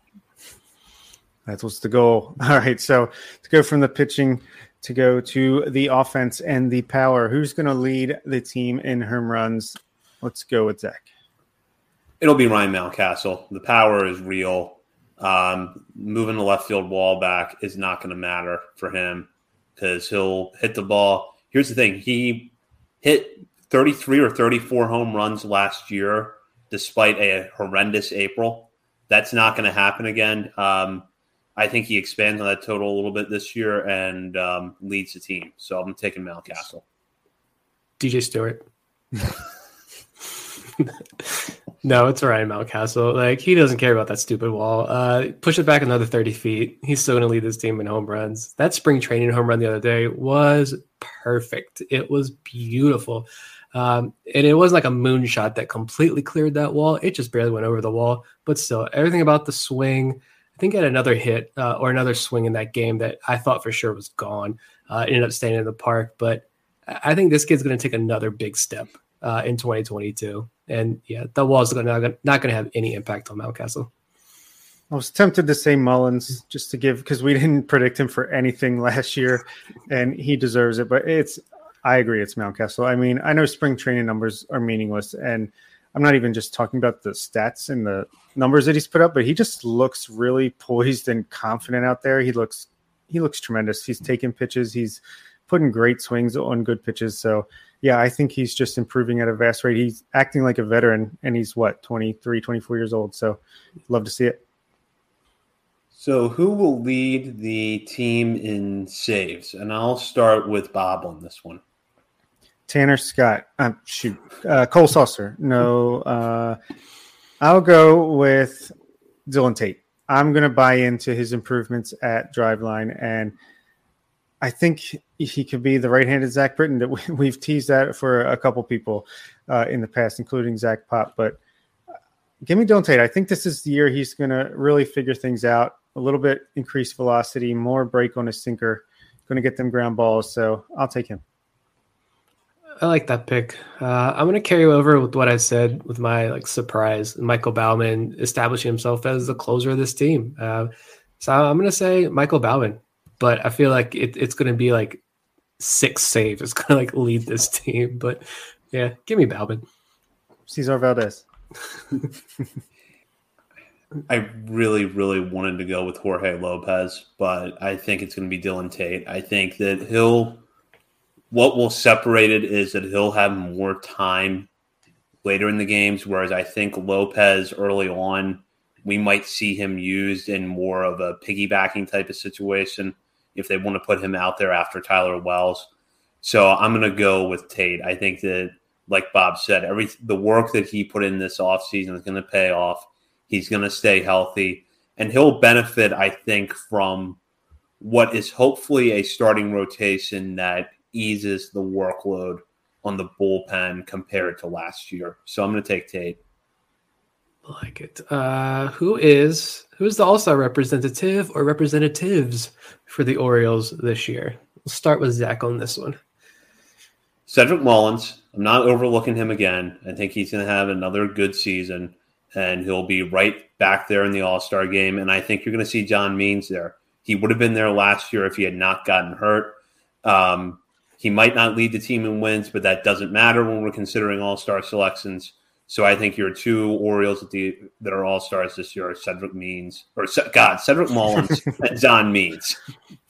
That's what's the goal. All right. So to go from the pitching to go to the offense and the power, who's going to lead the team in home runs? Let's go with Zach it'll be Ryan Mountcastle. The power is real. Um, moving the left field wall back is not going to matter for him because he'll hit the ball. Here's the thing: he hit 33 or 34 home runs last year, despite a horrendous April. That's not going to happen again. Um, I think he expands on that total a little bit this year and um, leads the team. So I'm taking Mountcastle. DJ Stewart. No, it's Ryan Mountcastle. Like he doesn't care about that stupid wall. Uh, push it back another thirty feet. He's still going to lead this team in home runs. That spring training home run the other day was perfect. It was beautiful, um, and it wasn't like a moonshot that completely cleared that wall. It just barely went over the wall. But still, everything about the swing. I think had another hit uh, or another swing in that game that I thought for sure was gone. Uh, ended up staying in the park, but I think this kid's going to take another big step uh, in 2022. And yeah, the wall's not going to have any impact on Mountcastle. I was tempted to say Mullins just to give because we didn't predict him for anything last year, and he deserves it. But it's I agree, it's Mountcastle. I mean, I know spring training numbers are meaningless, and I'm not even just talking about the stats and the numbers that he's put up, but he just looks really poised and confident out there. He looks he looks tremendous. He's taking pitches. He's putting great swings on good pitches. So yeah, I think he's just improving at a vast rate. He's acting like a veteran and he's what, 23, 24 years old. So love to see it. So who will lead the team in saves? And I'll start with Bob on this one. Tanner Scott. Um, shoot. Uh, Cole Sulser. No. Uh, I'll go with Dylan Tate. I'm going to buy into his improvements at Driveline and – I think he could be the right-handed Zach Britton. That we, have teased that for a couple people uh, in the past, including Zach Pop. But give me Dylan Tate. I think this is the year he's going to really figure things out. A little bit increased velocity, more break on his sinker, going to get them ground balls. So I'll take him. I like that pick. Uh, I'm going to carry over with what I said with my like surprise, Michael Baumann establishing himself as the closer of this team. Uh, so I'm going to say Michael Baumann but I feel like it, it's going to be like six saves. It's going to like lead this team. But yeah, give me Baumann. Cesar Valdez. I really, really wanted to go with Jorge Lopez, but I think it's going to be Dylan Tate. I think that he'll, what will separate it is that he'll have more time later in the games, whereas I think Lopez early on, we might see him used in more of a piggybacking type of situation if they want to put him out there after Tyler Wells. So I'm going to go with Tate. I think that, like Bob said, every the work that he put in this offseason is going to pay off. He's going to stay healthy, and he'll benefit, I think, from what is hopefully a starting rotation that eases the workload on the bullpen compared to last year. So I'm going to take Tate. like it. Uh, who is who's the All Star representative or representatives for the Orioles this year? We'll start with Zach on this one. Cedric Mullins. I'm not overlooking him again. I think he's going to have another good season, and he'll be right back there in the All Star game. And I think you're going to see John Means there. He would have been there last year if he had not gotten hurt. Um, he might not lead the team in wins, but that doesn't matter when we're considering All Star selections. So I think your two Orioles that, the, that are all stars this year are Cedric Means or God Cedric Mullins and John Means.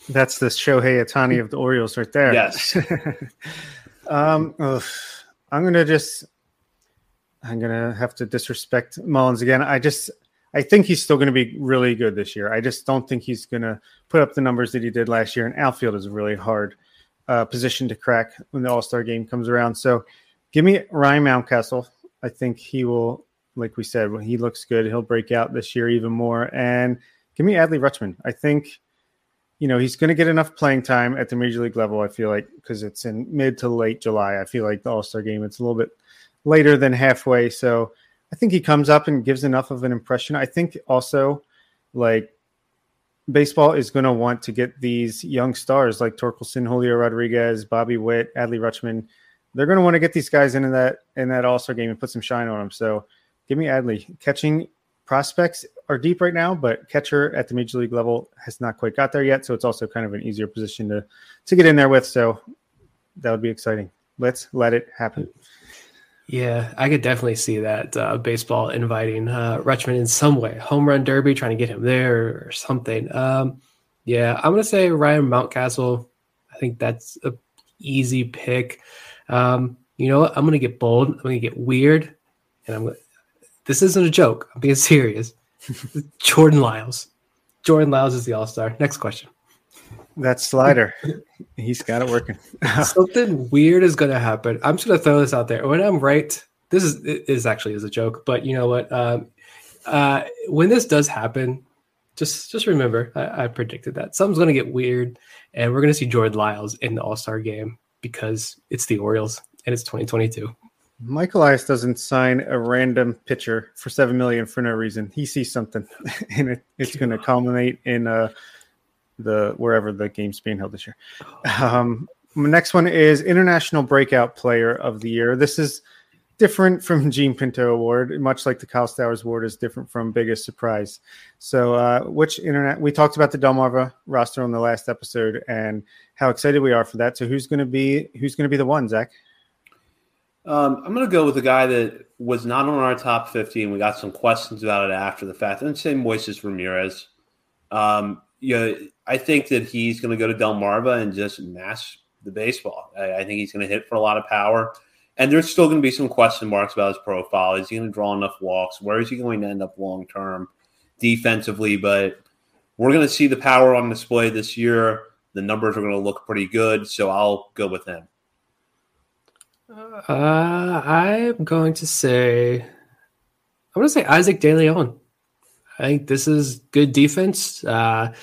That's the Shohei Ohtani of the Orioles right there. Yes. um, ugh, I'm gonna just I'm gonna have to disrespect Mullins again. I just I think he's still going to be really good this year. I just don't think he's going to put up the numbers that he did last year. And outfield is really hard uh, position to crack when the All Star game comes around. So give me Ryan Mountcastle I think he will, like we said, when he looks good, he'll break out this year even more. And give me Adley Rutschman. I think, you know, he's going to get enough playing time at the major league level. I feel like because it's in mid to late July. I feel like the All Star game it's a little bit later than halfway. So I think he comes up and gives enough of an impression. I think also, like baseball is going to want to get these young stars like Torkelson, Julio Rodriguez, Bobby Witt, Adley Rutschman they're going to want to get these guys into that in that All Star game and put some shine on them. So give me Adley. Catching prospects are deep right now, but catcher at the major league level has not quite got there yet. So it's also kind of an easier position to to get in there with. So that would be exciting. Let's let it happen. Yeah, I could definitely see that uh, baseball inviting uh, Rutschman in some way, home run derby, trying to get him there or something. Um, yeah, I'm gonna say Ryan Mountcastle. I think that's a easy pick. Um, you know what? I'm gonna get bold. I'm gonna get weird, and I'm. Gonna, this isn't a joke. I'm being serious. Jordan Lyles. Jordan Lyles is the All Star. Next question. That slider, he's got it working. Something weird is going to happen. I'm just going to throw this out there. When I'm right, this is is actually is a joke, but you know what? Um, uh, when this does happen, just just remember, I, I predicted that something's going to get weird, and we're going to see Jordan Lyles in the All Star game because it's the Orioles and it's 2022. Michael Elias doesn't sign a random pitcher for seven million for no reason. He sees something, and it, it's going to culminate in uh, the wherever the game's being held this year. Um, next one is International Breakout Player of the Year. This is different from Jean Pinto Award, much like the Kyle Stowers Award is different from Biggest Surprise. So, uh, which internet? We talked about the Delmarva roster on the last episode and how excited we are for that. So, who's going to be who's going to be the one, Zach? Um, I'm going to go with a guy that was not on our top 50, and we got some questions about it after the fact. I'm say Moises Ramirez. Um, you know, I think that he's going to go to Delmarva and just mash the baseball. I, I think he's going to hit for a lot of power. And there's still going to be some question marks about his profile. Is he going to draw enough walks? Where is he going to end up long term defensively? But we're going to see the power on display this year. The numbers are going to look pretty good. So I'll go with him. Uh, I'm going to say, I'm going to say Isaac De Leon. I think this is good defense. Uh,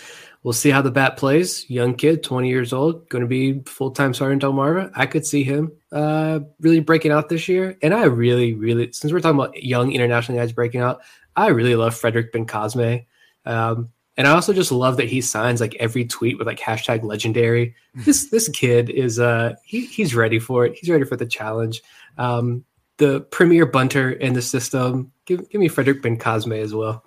we'll see how the bat plays. Young kid, 20 years old, going to be full time starting Delmarva. I could see him uh, really breaking out this year. And I really, really, since we're talking about young international guys breaking out, I really love Frederick Bencosme. Um, and I also just love that he signs like every tweet with like hashtag legendary. This this kid is uh he, he's ready for it. He's ready for the challenge. Um, the premier bunter in the system. Give give me Frederick Bencosme as well.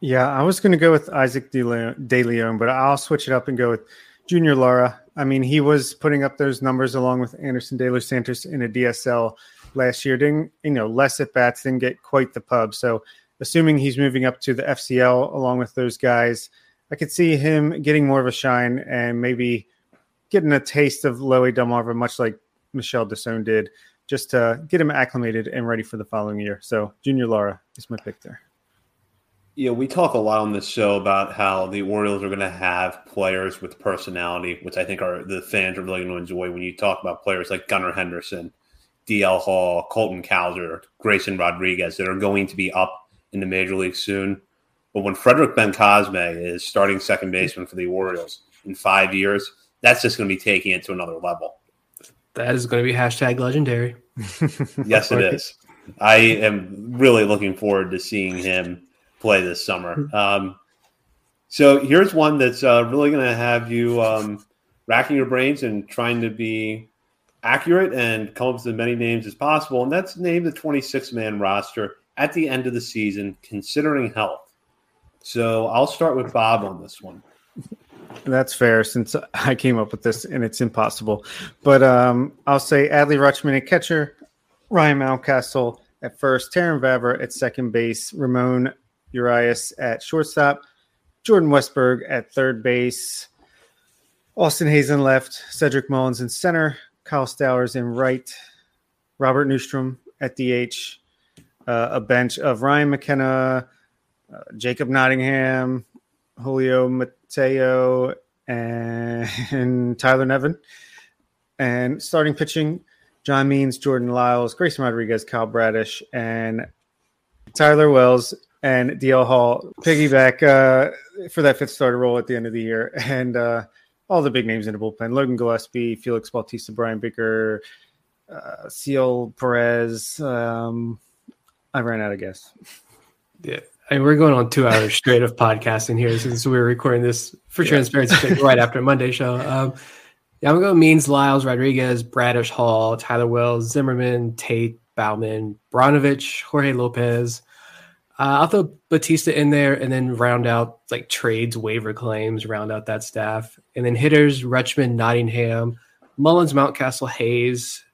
Yeah, I was going to go with Isaac De Leon, but I'll switch it up and go with Junior Lara. I mean, he was putting up those numbers along with Anderson De Los Santos in a DSL last year. Didn't you know less at bats, didn't get quite the pub. So, assuming he's moving up to the FCL along with those guys, I could see him getting more of a shine and maybe getting a taste of Lowy Delmarva, much like Mishael Deson did, just to get him acclimated and ready for the following year. So, Junior Lara is my pick there. Yeah, we talk a lot on this show about how the Orioles are going to have players with personality, which I think are the fans are really going to enjoy when you talk about players like Gunnar Henderson, DL Hall, Colton Cowser, Grayson Rodriguez that are going to be up in the major league soon. But when Frederick Bencosme is starting second baseman for the Orioles in five years, that's just going to be taking it to another level. That is going to be hashtag legendary. yes, it is. I am really looking forward to seeing him play this summer. Hmm. Um, so here's one that's uh, really going to have you um, racking your brains and trying to be accurate and come up with as many names as possible. And that's name the 26 man roster at the end of the season, considering health. So I'll start with Bob on this one. That's fair since I came up with this and it's impossible. But um, I'll say Adley Rutschman at catcher, Ryan Mountcastle at first, Terrin Vavra at second base, Ramon Urias at shortstop, Jordan Westburg at third base, Austin Hazen left, Cedric Mullins in center, Kyle Stowers in right, Robert Neustrom at DH, uh, a bench of Ryan McKenna, uh, Jacob Nottingham, Julio Mateo, and, and Tyler Nevin. And starting pitching, John Means, Jordan Lyles, Grayson Rodriguez, Kyle Bradish, and Tyler Wells and DL Hall piggyback uh, for that fifth starter role at the end of the year, and uh, all the big names in the bullpen: Logan Gillespie, Felix Bautista, Bryan Baker, uh, Cionel Perez. Um, I ran out of guess. Yeah. I mean, we're going on two hours straight of podcasting here since we were recording this for yeah. transparency right after Monday show. Um, yeah, I'm going Means, Lyles, Rodriguez, Bradish, Hall, Tyler Wells, Zimmermann, Tate, Baumann, Brnovich, Jorge Lopez, uh, I'll throw Bautista in there and then round out like trades, waiver claims, round out that staff. And then hitters, Rutschman, Nottingham, Mullins, Mountcastle, Hays,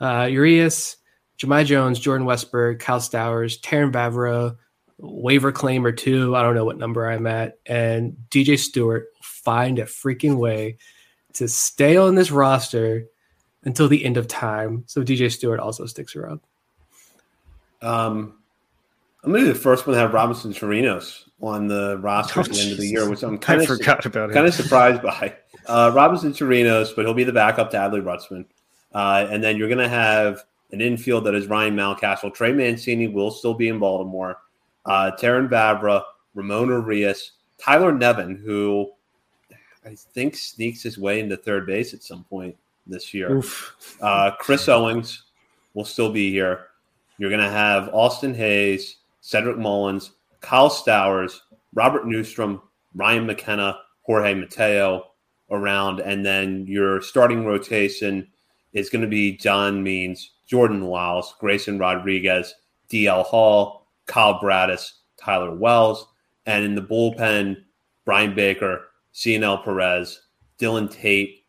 uh, Urias, Jahmai Jones, Jordan Westburg, Kyle Stowers, Terrin Vavra, waiver claim or two. I don't know what number I'm at. And DJ Stewart find a freaking way to stay on this roster until the end of time. So DJ Stewart also sticks around. Um, I'm going to be the first one to have Robinson Chirinos on the roster oh, at the end of the year, which I'm kind of forgot about. Kind of surprised by uh, Robinson Chirinos, but he'll be the backup to Adley Rutschman, uh, and then you're going to have an infield that is Ryan Mountcastle. Trey Mancini will still be in Baltimore. Uh, Terrin Vavra, Ramon Urias, Tyler Nevin, who I think sneaks his way into third base at some point this year. Uh, Chris Owings will still be here. You're going to have Austin Hays, Cedric Mullins, Kyle Stowers, Robert Neustrom, Ryan McKenna, Jorge Mateo around. And then your starting rotation is going to be John Means, Jordan Lyles, Grayson Rodriguez, DL Hall, Kyle Bradish, Tyler Wells. And in the bullpen, Bryan Baker, Cionel Perez, Dylan Tate,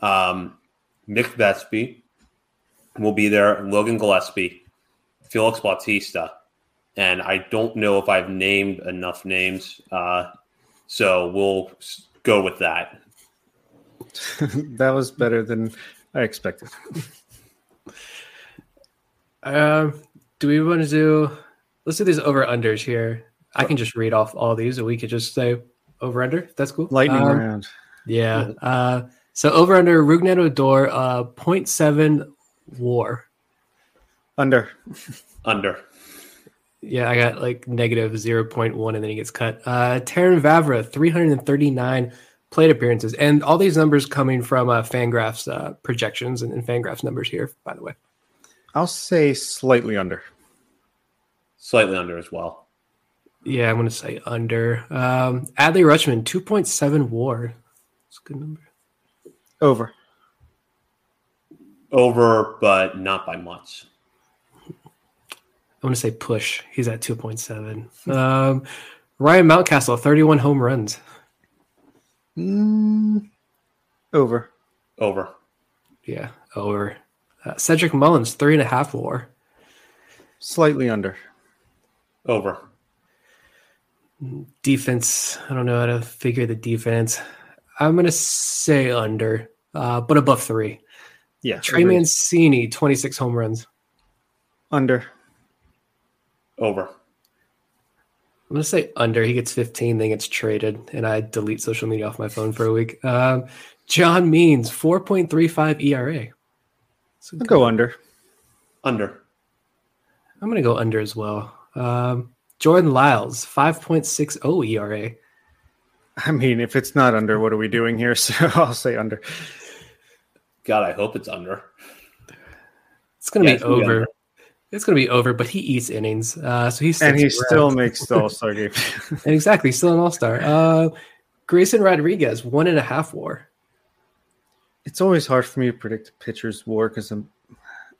um, Nick Vespi will be there, Logan Gillespie, Felix Bautista. And I don't know if I've named enough names. Uh, so we'll go with that. that was better than I expected. Um, do we want to do? Let's do these over unders here. I can just read off all these, and we could just say over under. That's cool. Lightning um, round. Yeah. Uh, so over under Rougned Odor, uh, 0.7 WAR. Under. Under. Yeah, I got like negative 0.1, and then he gets cut. Uh, Terrin Vavra, 339 plate appearances, and all these numbers coming from uh, Fangraphs uh, projections and, and Fangraphs numbers here, by the way. I'll say slightly under. Slightly under as well. Yeah, I'm going to say under. Um, Adley Rutschman, 2.7 WAR. That's a good number. Over. Over, but not by much. I'm going to say push. He's at 2.7. Um, Ryan Mountcastle, 31 home runs. Mm, over. Over. Yeah, over. Uh, Cedric Mullins, three and a half WAR. Slightly under. Over. Defense, I don't know how to figure the defense. I'm going to say under, uh, but above three. Yeah. Trey agreed. Mancini, 26 home runs. Under. Over. I'm going to say under. He gets 15, then gets traded, and I delete social media off my phone for a week. Um, John Means, 4.35 ERA. So I'll go under. Under. I'm going to go under as well. Um, Jordan Lyles, 5.60 ERA. I mean, if it's not under, what are we doing here? So I'll say under. God, I hope it's under. It's going to Yeah, be it's gonna be over. under. It's going to be over, but he eats innings. Uh, so he's And he still makes the All Star game. And exactly, still an all star. Uh, Grayson Rodriguez, one and a half war. it's always hard for me to predict a pitcher's war because I'm.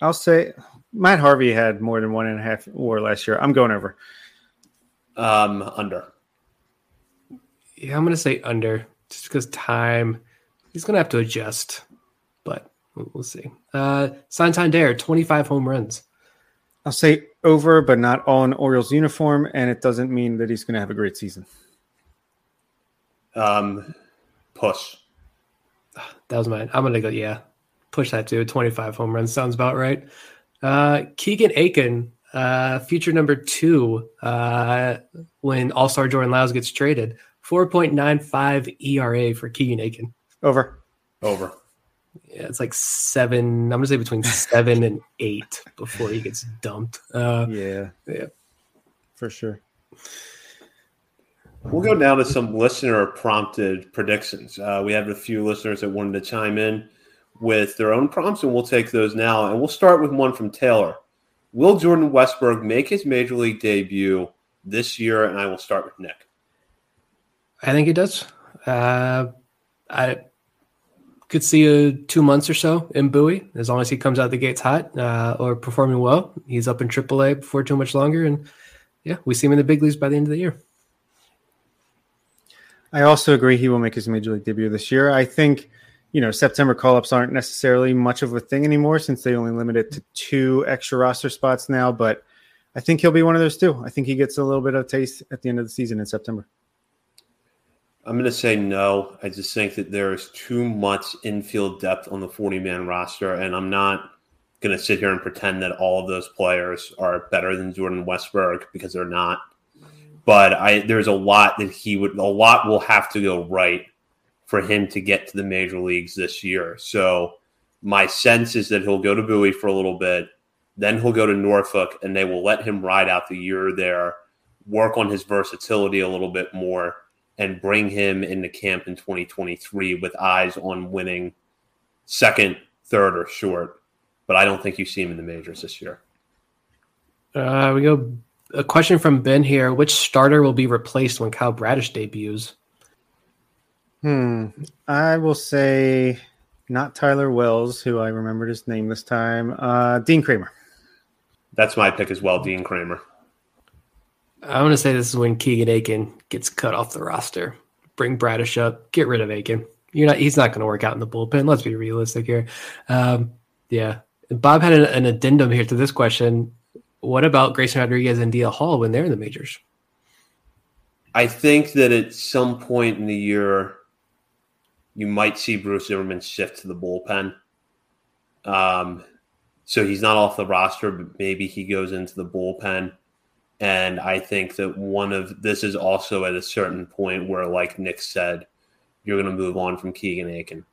I'll say Matt Harvey had more than one and a half war last year. I'm going over. Um, under. Yeah, I'm going to say under just because time, he's going to have to adjust, but we'll, we'll see. Uh, Santander, 25 home runs. I'll say over, but not all in Orioles uniform, and it doesn't mean that he's going to have a great season. Um, push. That was mine. I'm going to go, yeah, push that to 25 home runs. Sounds about right. Uh, Keegan Akin, uh, future number two, uh, when All Star Jordan Lyles gets traded, 4.95 ERA for Keegan Akin. Over. Over. Yeah, it's like seven. I'm gonna say between seven and eight before he gets dumped. Uh, Yeah. Yeah. For sure. We'll go down to some listener prompted predictions. Uh, we have a few listeners that wanted to chime in with their own prompts, and we'll take those now. And we'll start with one from Taylor. Will Jordan Westburg make his major league debut this year? And I will start with Nick. I think he does. Uh, I could see a two months or so in Bowie as long as he comes out the gates hot uh, or performing well. He's up in AAA before too much longer, and yeah, we see him in the big leagues by the end of the year. I also agree he will make his major league debut this year. I think, you know, September call ups aren't necessarily much of a thing anymore since they only limit it to two extra roster spots now, but I think he'll be one of those too. I think he gets a little bit of taste at the end of the season in September. I'm going to say no. I just think that there is too much infield depth on the 40 man roster, and I'm not going to sit here and pretend that all of those players are better than Jordan Westburg because they're not. But I there's a lot that he would a lot will have to go right for him to get to the major leagues this year. So my sense is that he'll go to Bowie for a little bit. Then he'll go to Norfolk, and they will let him ride out the year there, work on his versatility a little bit more, and bring him into camp in 2023 with eyes on winning second, third, or short. But I don't think you see him in the majors this year. Uh, we go a question from Ben here. Which starter will be replaced when Kyle Bradish debuts? Hmm. I will say not Tyler Wells, who I remembered his name this time. Uh, Dean Kremer. That's my pick as well, Dean Kremer. I want to say this is when Keegan Akin gets cut off the roster. Bring Bradish up, get rid of Akin. You're not. He's not going to work out in the bullpen. Let's be realistic here. Um, yeah. Bob had an, an addendum here to this question. What about Grayson Rodriguez and DL Hall when they're in the majors? I think that at some point in the year, you might see Bruce Zimmermann shift to the bullpen. Um, so he's not off the roster, but maybe he goes into the bullpen. And I think that one of this is also at a certain point where, like Nick said, you're going to move on from Keegan Akin.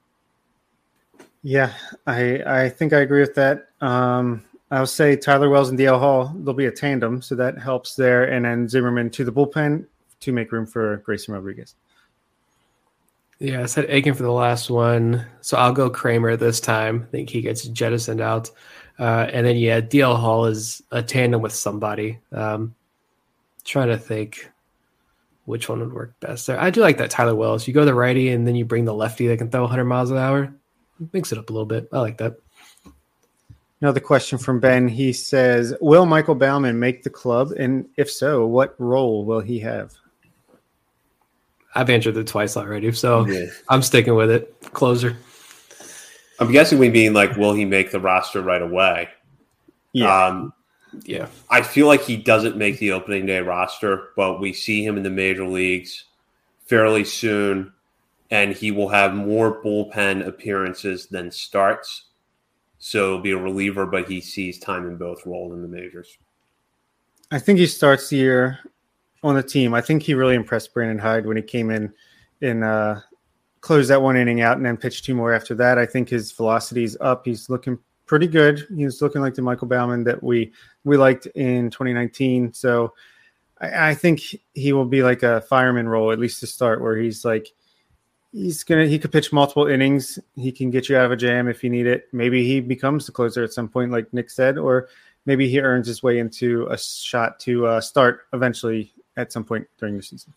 Yeah, I I think I agree with that. Um, I'll say Tyler Wells and DL Hall, they'll be a tandem, so that helps there. And then Zimmermann to the bullpen to make room for Grayson Rodriguez. Yeah, I said Akin for the last one, so I'll go Kremer this time. I think he gets jettisoned out, uh, and then yeah, DL Hall is a tandem with somebody. Um, trying to think which one would work best there. I do like that Tyler Wells. You go the righty, and then you bring the lefty that can throw 100 miles an hour. Mix it up a little bit. I like that. Another question from Ben. He says, "Will Michael Baumann make the club, and if so, what role will he have?" I've answered it twice already, so yeah. I'm sticking with it. Closer. I'm guessing we mean like, will he make the roster right away? Yeah. Um, yeah. I feel like he doesn't make the opening day roster, but we see him in the major leagues fairly soon, and he will have more bullpen appearances than starts. So he'll be a reliever, but he sees time in both roles in the majors. I think he starts the year on the team. I think he really impressed Brandon Hyde when he came in in uh, closed that one inning out and then pitch two more after that. I think his velocity is up. He's looking pretty good. He's looking like the Michael Baumann that we we liked in 2019. So I, I think he will be like a fireman role at least to start, where he's like he's gonna he could pitch multiple innings. He can get you out of a jam if you need it. Maybe he becomes the closer at some point, like Nick said, or maybe he earns his way into a shot to uh, start eventually at some point during the season.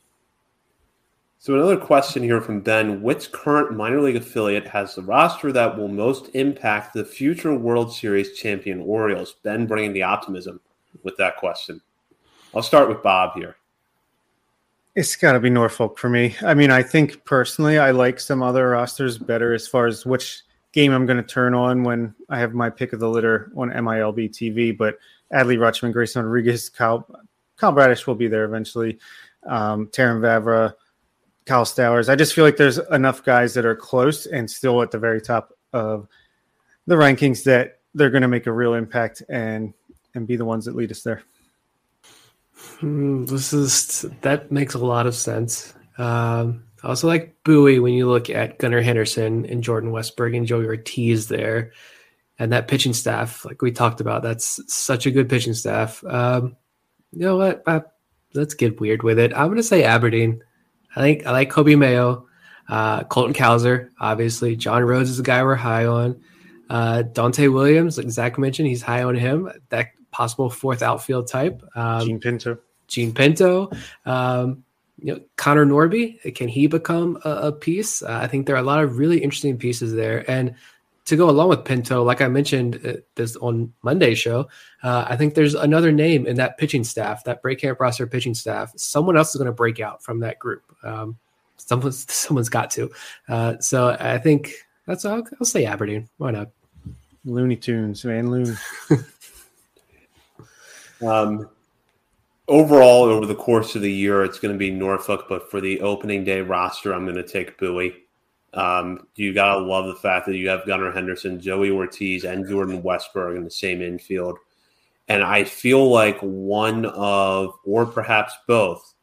So another question here from Ben: Which current minor league affiliate has the roster that will most impact the future World Series champion Orioles? Ben bringing the optimism with that question. I'll start with Bob here. It's got to be Norfolk for me. I mean, I think personally, I like some other rosters better as far as which game I'm going to turn on when I have my pick of the litter on MILB TV. But Adley Rutschman, Grayson Rodriguez, Kyle Kyle Bradish will be there eventually. Um, Terrin Vavra, Kyle Stowers. I just feel like there's enough guys that are close and still at the very top of the rankings that they're going to make a real impact and and be the ones that lead us there. Hmm, this is that makes a lot of sense. Um, I also like Bowie when you look at Gunnar Henderson and Jordan Westburg and Joey Ortiz there, and that pitching staff, like we talked about, that's such a good pitching staff. Um, you know what? Uh, let's get weird with it. I'm going to say Aberdeen. I think I like Coby Mayo, uh, Colton Cowser, obviously. John Rhodes is a guy we're high on. Uh, Donta' Williams, like Zach mentioned, he's high on him. That possible fourth outfield type. Um, Jean Pinto. Jean Pinto. Um, you know, Connor Norby, can he become a, a piece? Uh, I think there are a lot of really interesting pieces there. And to go along with Pinto, like I mentioned uh, this on Monday's show, uh, I think there's another name in that pitching staff, that break camp roster pitching staff. Someone else is going to break out from that group. Um, someone's someone's got to. Uh, so I think that's I'll, I'll, say Aberdeen. Why not? Looney Tunes, man, Loon. um, overall, over the course of the year, it's going to be Norfolk, but for the opening day roster, I'm going to take Bowie. Um, you gotta love the fact that you have Gunnar Henderson, Joey Ortiz, and Jordan Westburg in the same infield. And I feel like one of, or perhaps both,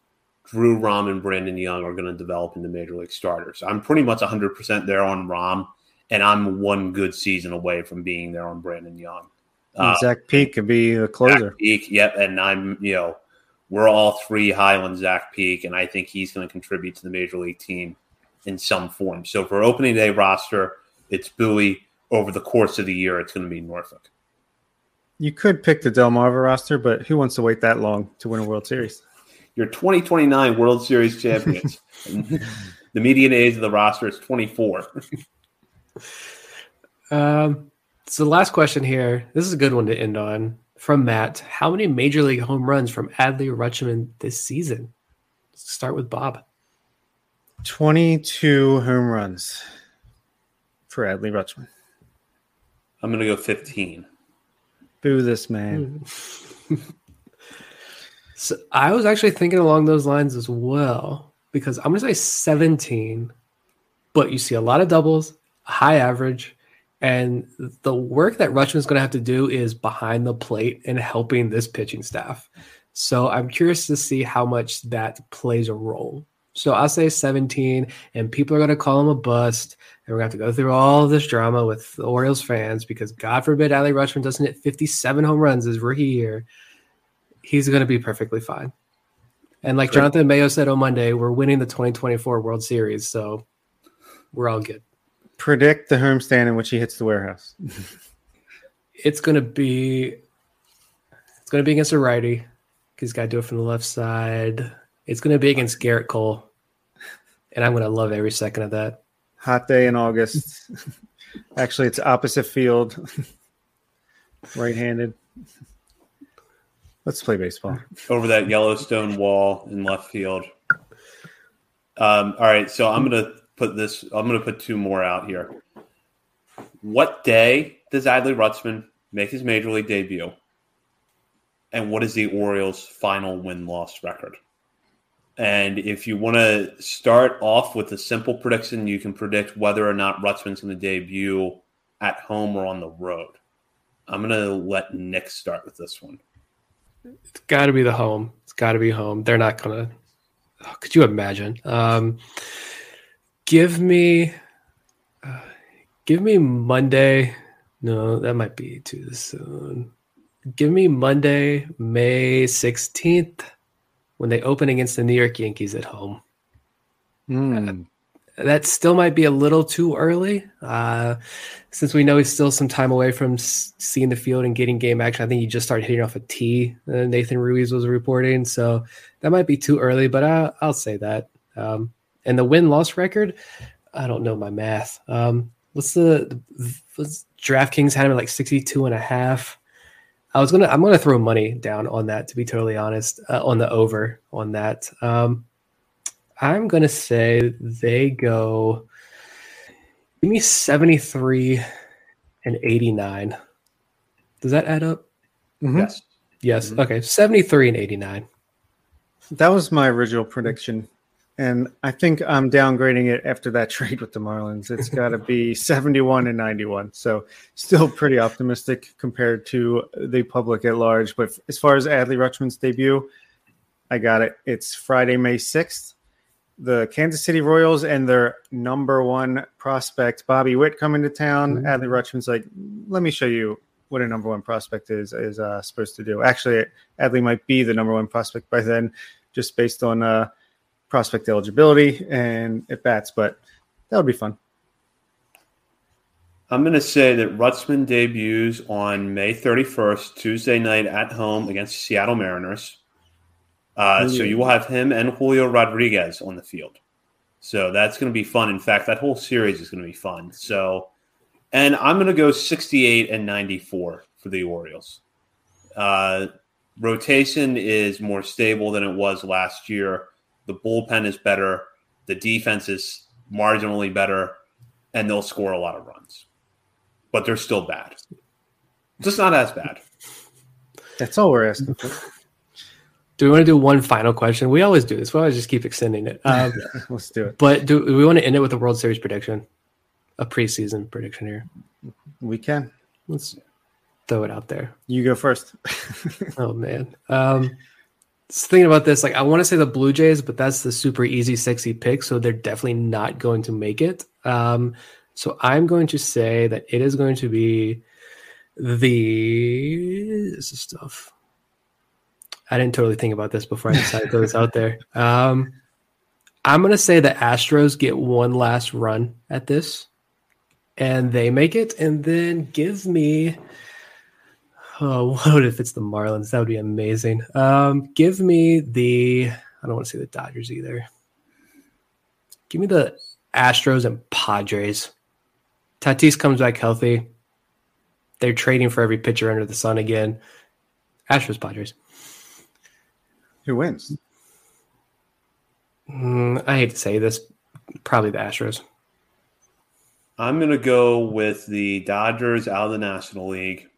Drew Rom and Brandon Young are going to develop into major league starters. I'm pretty much 100% there on Rom, and I'm one good season away from being there on Brandon Young. Uh, Zach Peek could be a closer. Zach Peek, yep. And I'm, you know, we're all three high on Zach Peek, and I think he's going to contribute to the major league team in some form. So for opening day roster, it's Bowie. Over the course of the year, it's going to be Norfolk. You could pick the Delmarva roster, but who wants to wait that long to win a World Series? Your 2029 World Series champions. the median age of the roster is 24. um, so the last question here. This is a good one to end on from Matt. How many major league home runs from Adley Rutschman this season? Let's start with Bob. 22 home runs for Adley Rutschman. I'm going to go 15. Boo this man. Hmm. so I was actually thinking along those lines as well because I'm going to say 17, but you see a lot of doubles, high average, and the work that Rutschman's going to have to do is behind the plate and helping this pitching staff. So I'm curious to see how much that plays a role. So I'll say 17, and people are going to call him a bust. And we're going to have to go through all this drama with the Orioles fans because God forbid Adley Rutschman doesn't hit 57 home runs his rookie year. He's going to be perfectly fine. And like Jonathan Mayo said on Monday, we're winning the 2024 World Series. So we're all good. Predict the homestand in which he hits the warehouse. it's going to be it's going to be against a righty. He's got to do it from the left side. It's going to be against Gerrit Cole, and I'm going to love every second of that. Hot day in August. Actually, it's opposite field, right-handed. Let's play baseball over that Yellowstone wall in left field. Um, all right, so I'm going to put this. I'm going to put two more out here. What day does Adley Rutschman make his major league debut? And what is the Orioles' final win loss record? And if you want to start off with a simple prediction, you can predict whether or not Rutschman's going to debut at home or on the road. I'm going to let Nick start with this one. It's got to be the home. It's got to be home. They're not going to. Oh, could you imagine? Um, give me, uh, give me Monday. No, that might be too soon. Give me Monday, May 16th when they open against the New York Yankees at home. Mm. Uh, that still might be a little too early, uh, since we know he's still some time away from seeing the field and getting game action. I think he just started hitting off a tee. Uh, Nathan Ruiz was reporting, so that might be too early. But I, will say that. Um, and the win loss record, I don't know my math. Um, what's the, the what's, DraftKings had him at like 62 and a half. I was gonna I'm gonna throw money down on that to be totally honest uh, on the over on that. Um, I'm gonna say they go. Give me 73 and 89. Does that add up? Mm-hmm. Yes. Yes. Mm-hmm. Okay. 73 and 89. That was my original prediction. And I think I'm downgrading it after that trade with the Marlins. It's got to be 71 and 91. So still pretty optimistic compared to the public at large. But as far as Adley Rutschman's debut, I got it. It's Friday, May 6th. The Kansas City Royals and their number one prospect, Bobby Witt, coming to town. Mm-hmm. Adley Rutschman's like, let me show you what a number one prospect is is uh, supposed to do. Actually, Adley might be the number one prospect by then, just based on uh, – prospect eligibility and at bats, but that would be fun. I'm going to say that Rutschman debuts on May 31st, Tuesday night at home against Seattle Mariners. Uh, so you will have him and Julio Rodriguez on the field. So that's going to be fun. In fact, that whole series is going to be fun. So, and I'm going to go 68 and 94 for the Orioles. Uh, rotation is more stable than it was last year. The bullpen is better. The defense is marginally better, and they'll score a lot of runs. But they're still bad. Just not as bad. That's all we're asking for. Do we want to do one final question? We always do this. We always just keep extending it. Um, Let's do it. But do, do we want to end it with a World Series prediction? A preseason prediction here. We can. Let's throw it out there. You go first. oh man. Um, thinking about this, like I want to say the Blue Jays, but that's the super easy, sexy pick. So they're definitely not going to make it. Um, so I'm going to say that it is going to be the this is stuff. I didn't totally think about this before I decided to throw this out there. Um, I'm gonna say the Astros get one last run at this, and they make it, and then give me. Oh, what if it's the Marlins? That would be amazing. Um, give me the. I don't want to say the Dodgers either. Give me the Astros and Padres. Tatis comes back healthy. They're trading for every pitcher under the sun again. Astros, Padres. Who wins? Mm, I hate to say this, probably the Astros. I'm going to go with the Dodgers out of the National League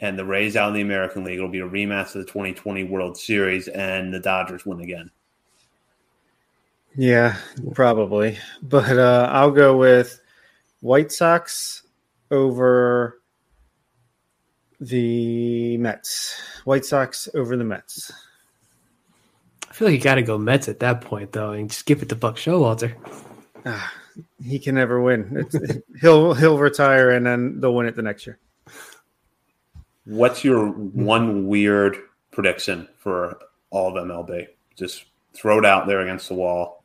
and the Rays out in the American League. It'll be a rematch of the 2020 World Series, and the Dodgers win again. Yeah, probably. But uh, I'll go with White Sox over the Mets. White Sox over the Mets. I feel like you got to go Mets at that point, though, and just give it to Buck Showalter. Ah, he can never win. It's, he'll he'll retire, and then they'll win it the next year. What's your one weird prediction for all of MLB? Just throw it out there against the wall.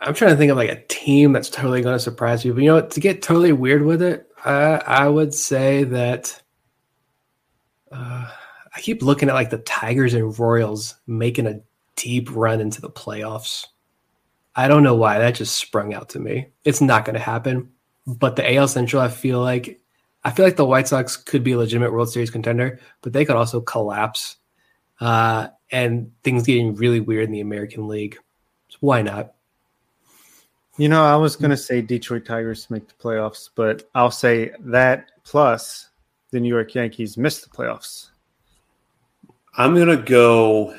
I'm trying to think of like a team that's totally going to surprise you. But you know, to get totally weird with it, uh, I would say that uh, I keep looking at like the Tigers and Royals making a deep run into the playoffs. I don't know why that just sprung out to me. It's not going to happen. But the AL Central, I feel like I feel like the White Sox could be a legitimate World Series contender, but they could also collapse uh, and things getting really weird in the American League. So why not? You know, I was going to say Detroit Tigers make the playoffs, but I'll say that plus the New York Yankees miss the playoffs. I'm going to go.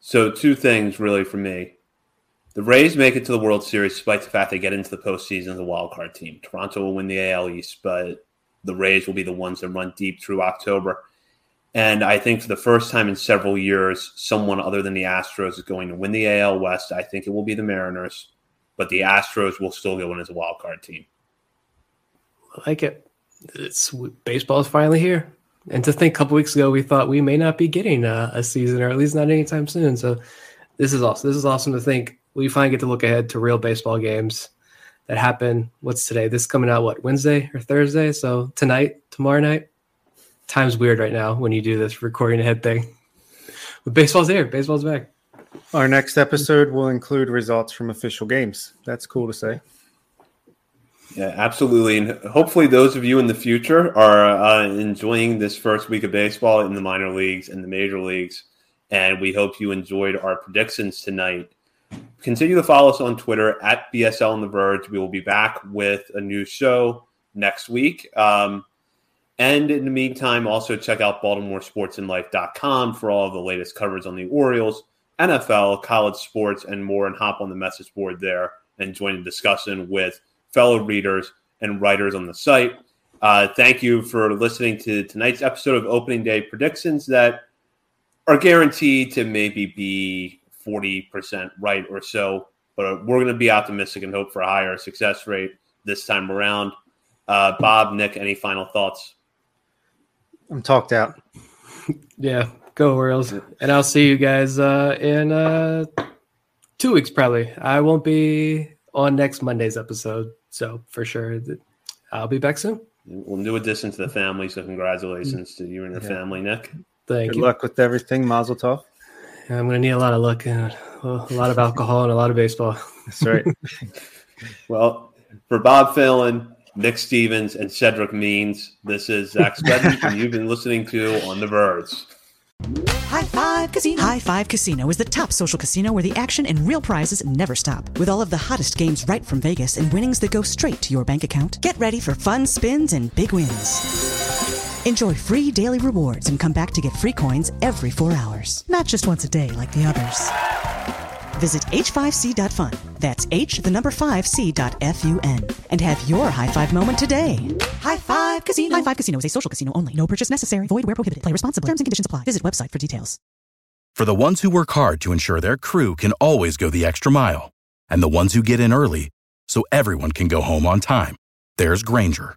So, two things really for me. The Rays make it to the World Series despite the fact they get into the postseason as a wild card team. Toronto will win the AL East, but the Rays will be the ones that run deep through October. And I think for the first time in several years, someone other than the Astros is going to win the AL West. I think it will be the Mariners but the Astros will still go in as a wild card team. I like it. It's baseball is finally here, and to think a couple weeks ago we thought we may not be getting a, a, season, or at least not anytime soon. So this is awesome. This is awesome to think we finally get to look ahead to real baseball games that happen. What's today? This coming out what Wednesday or Thursday? So tonight, tomorrow night. Time's weird right now when you do this recording ahead thing. But baseball's here. Baseball's back. Our next episode will include results from official games. That's cool to say. Yeah, absolutely. And hopefully, those of you in the future are uh, enjoying this first week of baseball in the minor leagues and the major leagues. And we hope you enjoyed our predictions tonight. Continue to follow us on Twitter at BSL on the Verge. We will be back with a new show next week. Um, and in the meantime, also check out BaltimoreSportsAndLife.com for all of the latest coverage on the Orioles NFL, college sports, and more, and hop on the message board there and join the discussion with fellow readers and writers on the site. Uh, thank you for listening to tonight's episode of Opening Day Predictions that are guaranteed to maybe be 40% right or so, but we're going to be optimistic and hope for a higher success rate this time around. Uh, Bob, Nick, any final thoughts? I'm talked out. yeah, Go Orioles. And I'll see you guys uh, in uh, two weeks, probably. I won't be on next Monday's episode. So for sure, I'll be back soon. We'll new addition to the family. So congratulations to you and your yeah. family, Nick. Thank you. Good you. luck with everything. Mazel tov. I'm going to need a lot of luck and a lot of alcohol and a lot of baseball. That's right. well, for Bob Phelan, Nick Stevens, and Cedric Means, this is Zach Spedden, and you've been listening to On the Verge. High Five Casino. High Five Casino is the top social casino where the action and real prizes never stop. With all of the hottest games right from Vegas and winnings that go straight to your bank account, get ready for fun spins and big wins. Enjoy free daily rewards and come back to get free coins every four hours. Not just once a day like the others. Visit h5c.fun. That's h the number 5c.fun. And have your high five moment today. High Five Casino. High Five Casino is a social casino only. No purchase necessary. Void where prohibited. Play responsibly. Terms and conditions apply. Visit website for details. For the ones who work hard to ensure their crew can always go the extra mile, and the ones who get in early so everyone can go home on time, there's Grainger